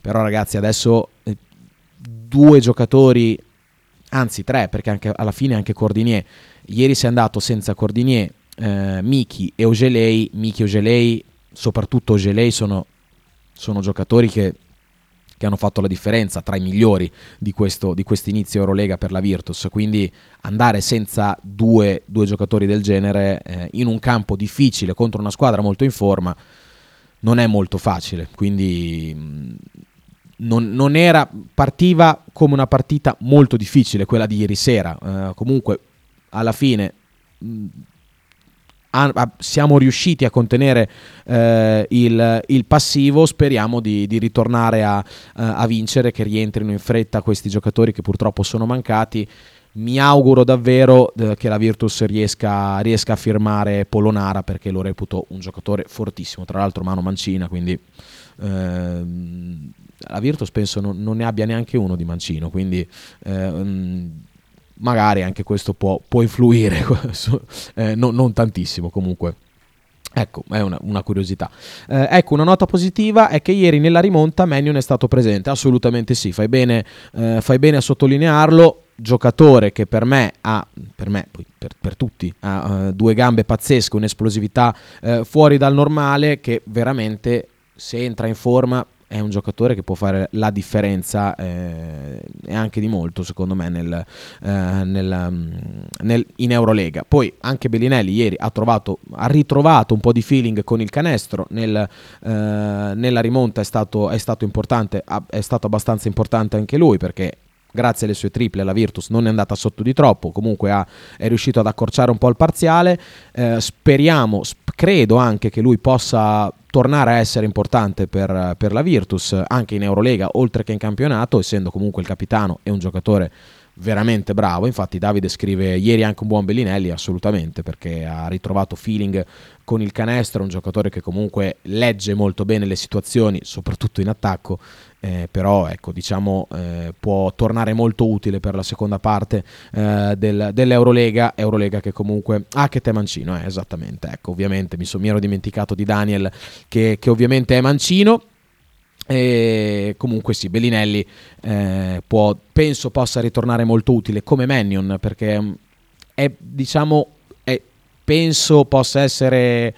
però ragazzi adesso eh, due giocatori, anzi tre perché anche alla fine anche Cordinier, ieri si è andato senza Cordinier, eh, Miki e Ogelei, Miki e Ogelei, soprattutto Ogelei sono, sono giocatori che che hanno fatto la differenza tra i migliori di questo di inizio Eurolega per la Virtus. Quindi andare senza due, due giocatori del genere eh, in un campo difficile contro una squadra molto in forma non è molto facile. Quindi mm, non, non, era, partiva come una partita molto difficile quella di ieri sera. Eh, comunque alla fine mh, mm, siamo riusciti a contenere eh, il, il, passivo, speriamo di, di ritornare a, a, vincere, che rientrino in fretta questi giocatori che purtroppo sono mancati. Mi auguro davvero eh, che la Virtus riesca, riesca, a firmare Polonara perché lo reputo un giocatore fortissimo, tra l'altro mano mancina, quindi ehm, la Virtus penso non, non, ne abbia neanche uno di mancino, quindi ehm, magari anche questo può, può influire, eh, no, non tantissimo comunque. Ecco, è una, una curiosità. Eh, ecco, una nota positiva è che ieri nella rimonta Mannion è stato presente, assolutamente sì, fai bene, eh, fai bene a sottolinearlo, giocatore che per me ha, per me, per, per tutti, ha uh, due gambe pazzesche, un'esplosività uh, fuori dal normale che veramente se entra in forma è un giocatore che può fare la differenza eh, e anche di molto secondo me nel, eh, nel, mm, nel, in Eurolega. Poi anche Bellinelli ieri ha, trovato, ha ritrovato un po' di feeling con il canestro, eh, nella rimonta è stato, è stato importante, è stato abbastanza importante anche lui perché grazie alle sue triple la Virtus non è andata sotto di troppo, comunque ha, è riuscito ad accorciare un po' il parziale, eh, speriamo, sp- credo anche che lui possa tornare a essere importante per, per, la Virtus anche in Eurolega oltre che in campionato, essendo comunque il capitano e un giocatore veramente bravo. Infatti, Davide scrive ieri anche un buon Bellinelli, assolutamente, perché ha ritrovato feeling con il canestro. Un giocatore che comunque legge molto bene le situazioni, soprattutto in attacco. Eh, però ecco diciamo eh, può tornare molto utile per la seconda parte eh, del, dell'Eurolega Eurolega che comunque ah che te mancino eh, esattamente ecco ovviamente mi, so, mi ero dimenticato di Daniel che, che ovviamente è mancino e comunque sì, Bellinelli eh, può, penso possa ritornare molto utile come Mannion perché è, diciamo, penso possa essere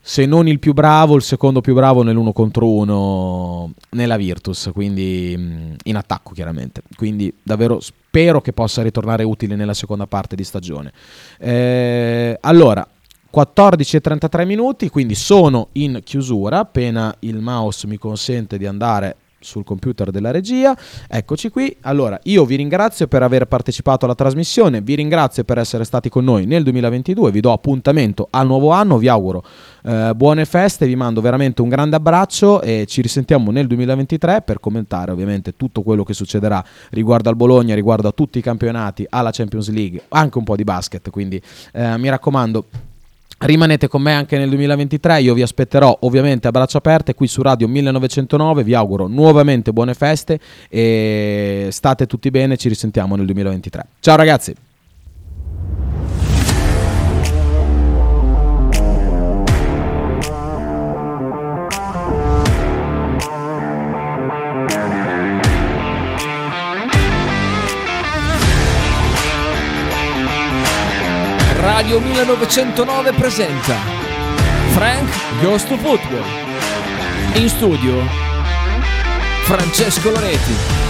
se non il più bravo, il secondo più bravo nell'uno contro uno nella Virtus, quindi mm, in attacco chiaramente. Quindi davvero spero che possa ritornare utile nella seconda parte di stagione. Eh, allora, 14 e 33 minuti, quindi sono in chiusura, appena il mouse mi consente di andare sul computer della regia. Eccoci qui. Allora, io vi ringrazio per aver partecipato alla trasmissione, vi ringrazio per essere stati con noi nel 2022, vi do appuntamento al nuovo anno, vi auguro eh, buone feste, vi mando veramente un grande abbraccio e ci risentiamo nel 2023 per commentare ovviamente tutto quello che succederà riguardo al Bologna, riguardo a tutti i campionati, alla Champions League, anche un po' di basket, quindi eh, mi raccomando Rimanete con me anche nel 2023, io vi aspetterò ovviamente a braccia aperte qui su Radio 1909, vi auguro nuovamente buone feste e state tutti bene, ci risentiamo nel 2023. Ciao ragazzi! Radio 1909 presenta Frank Goes to Football. In studio Francesco Loreti.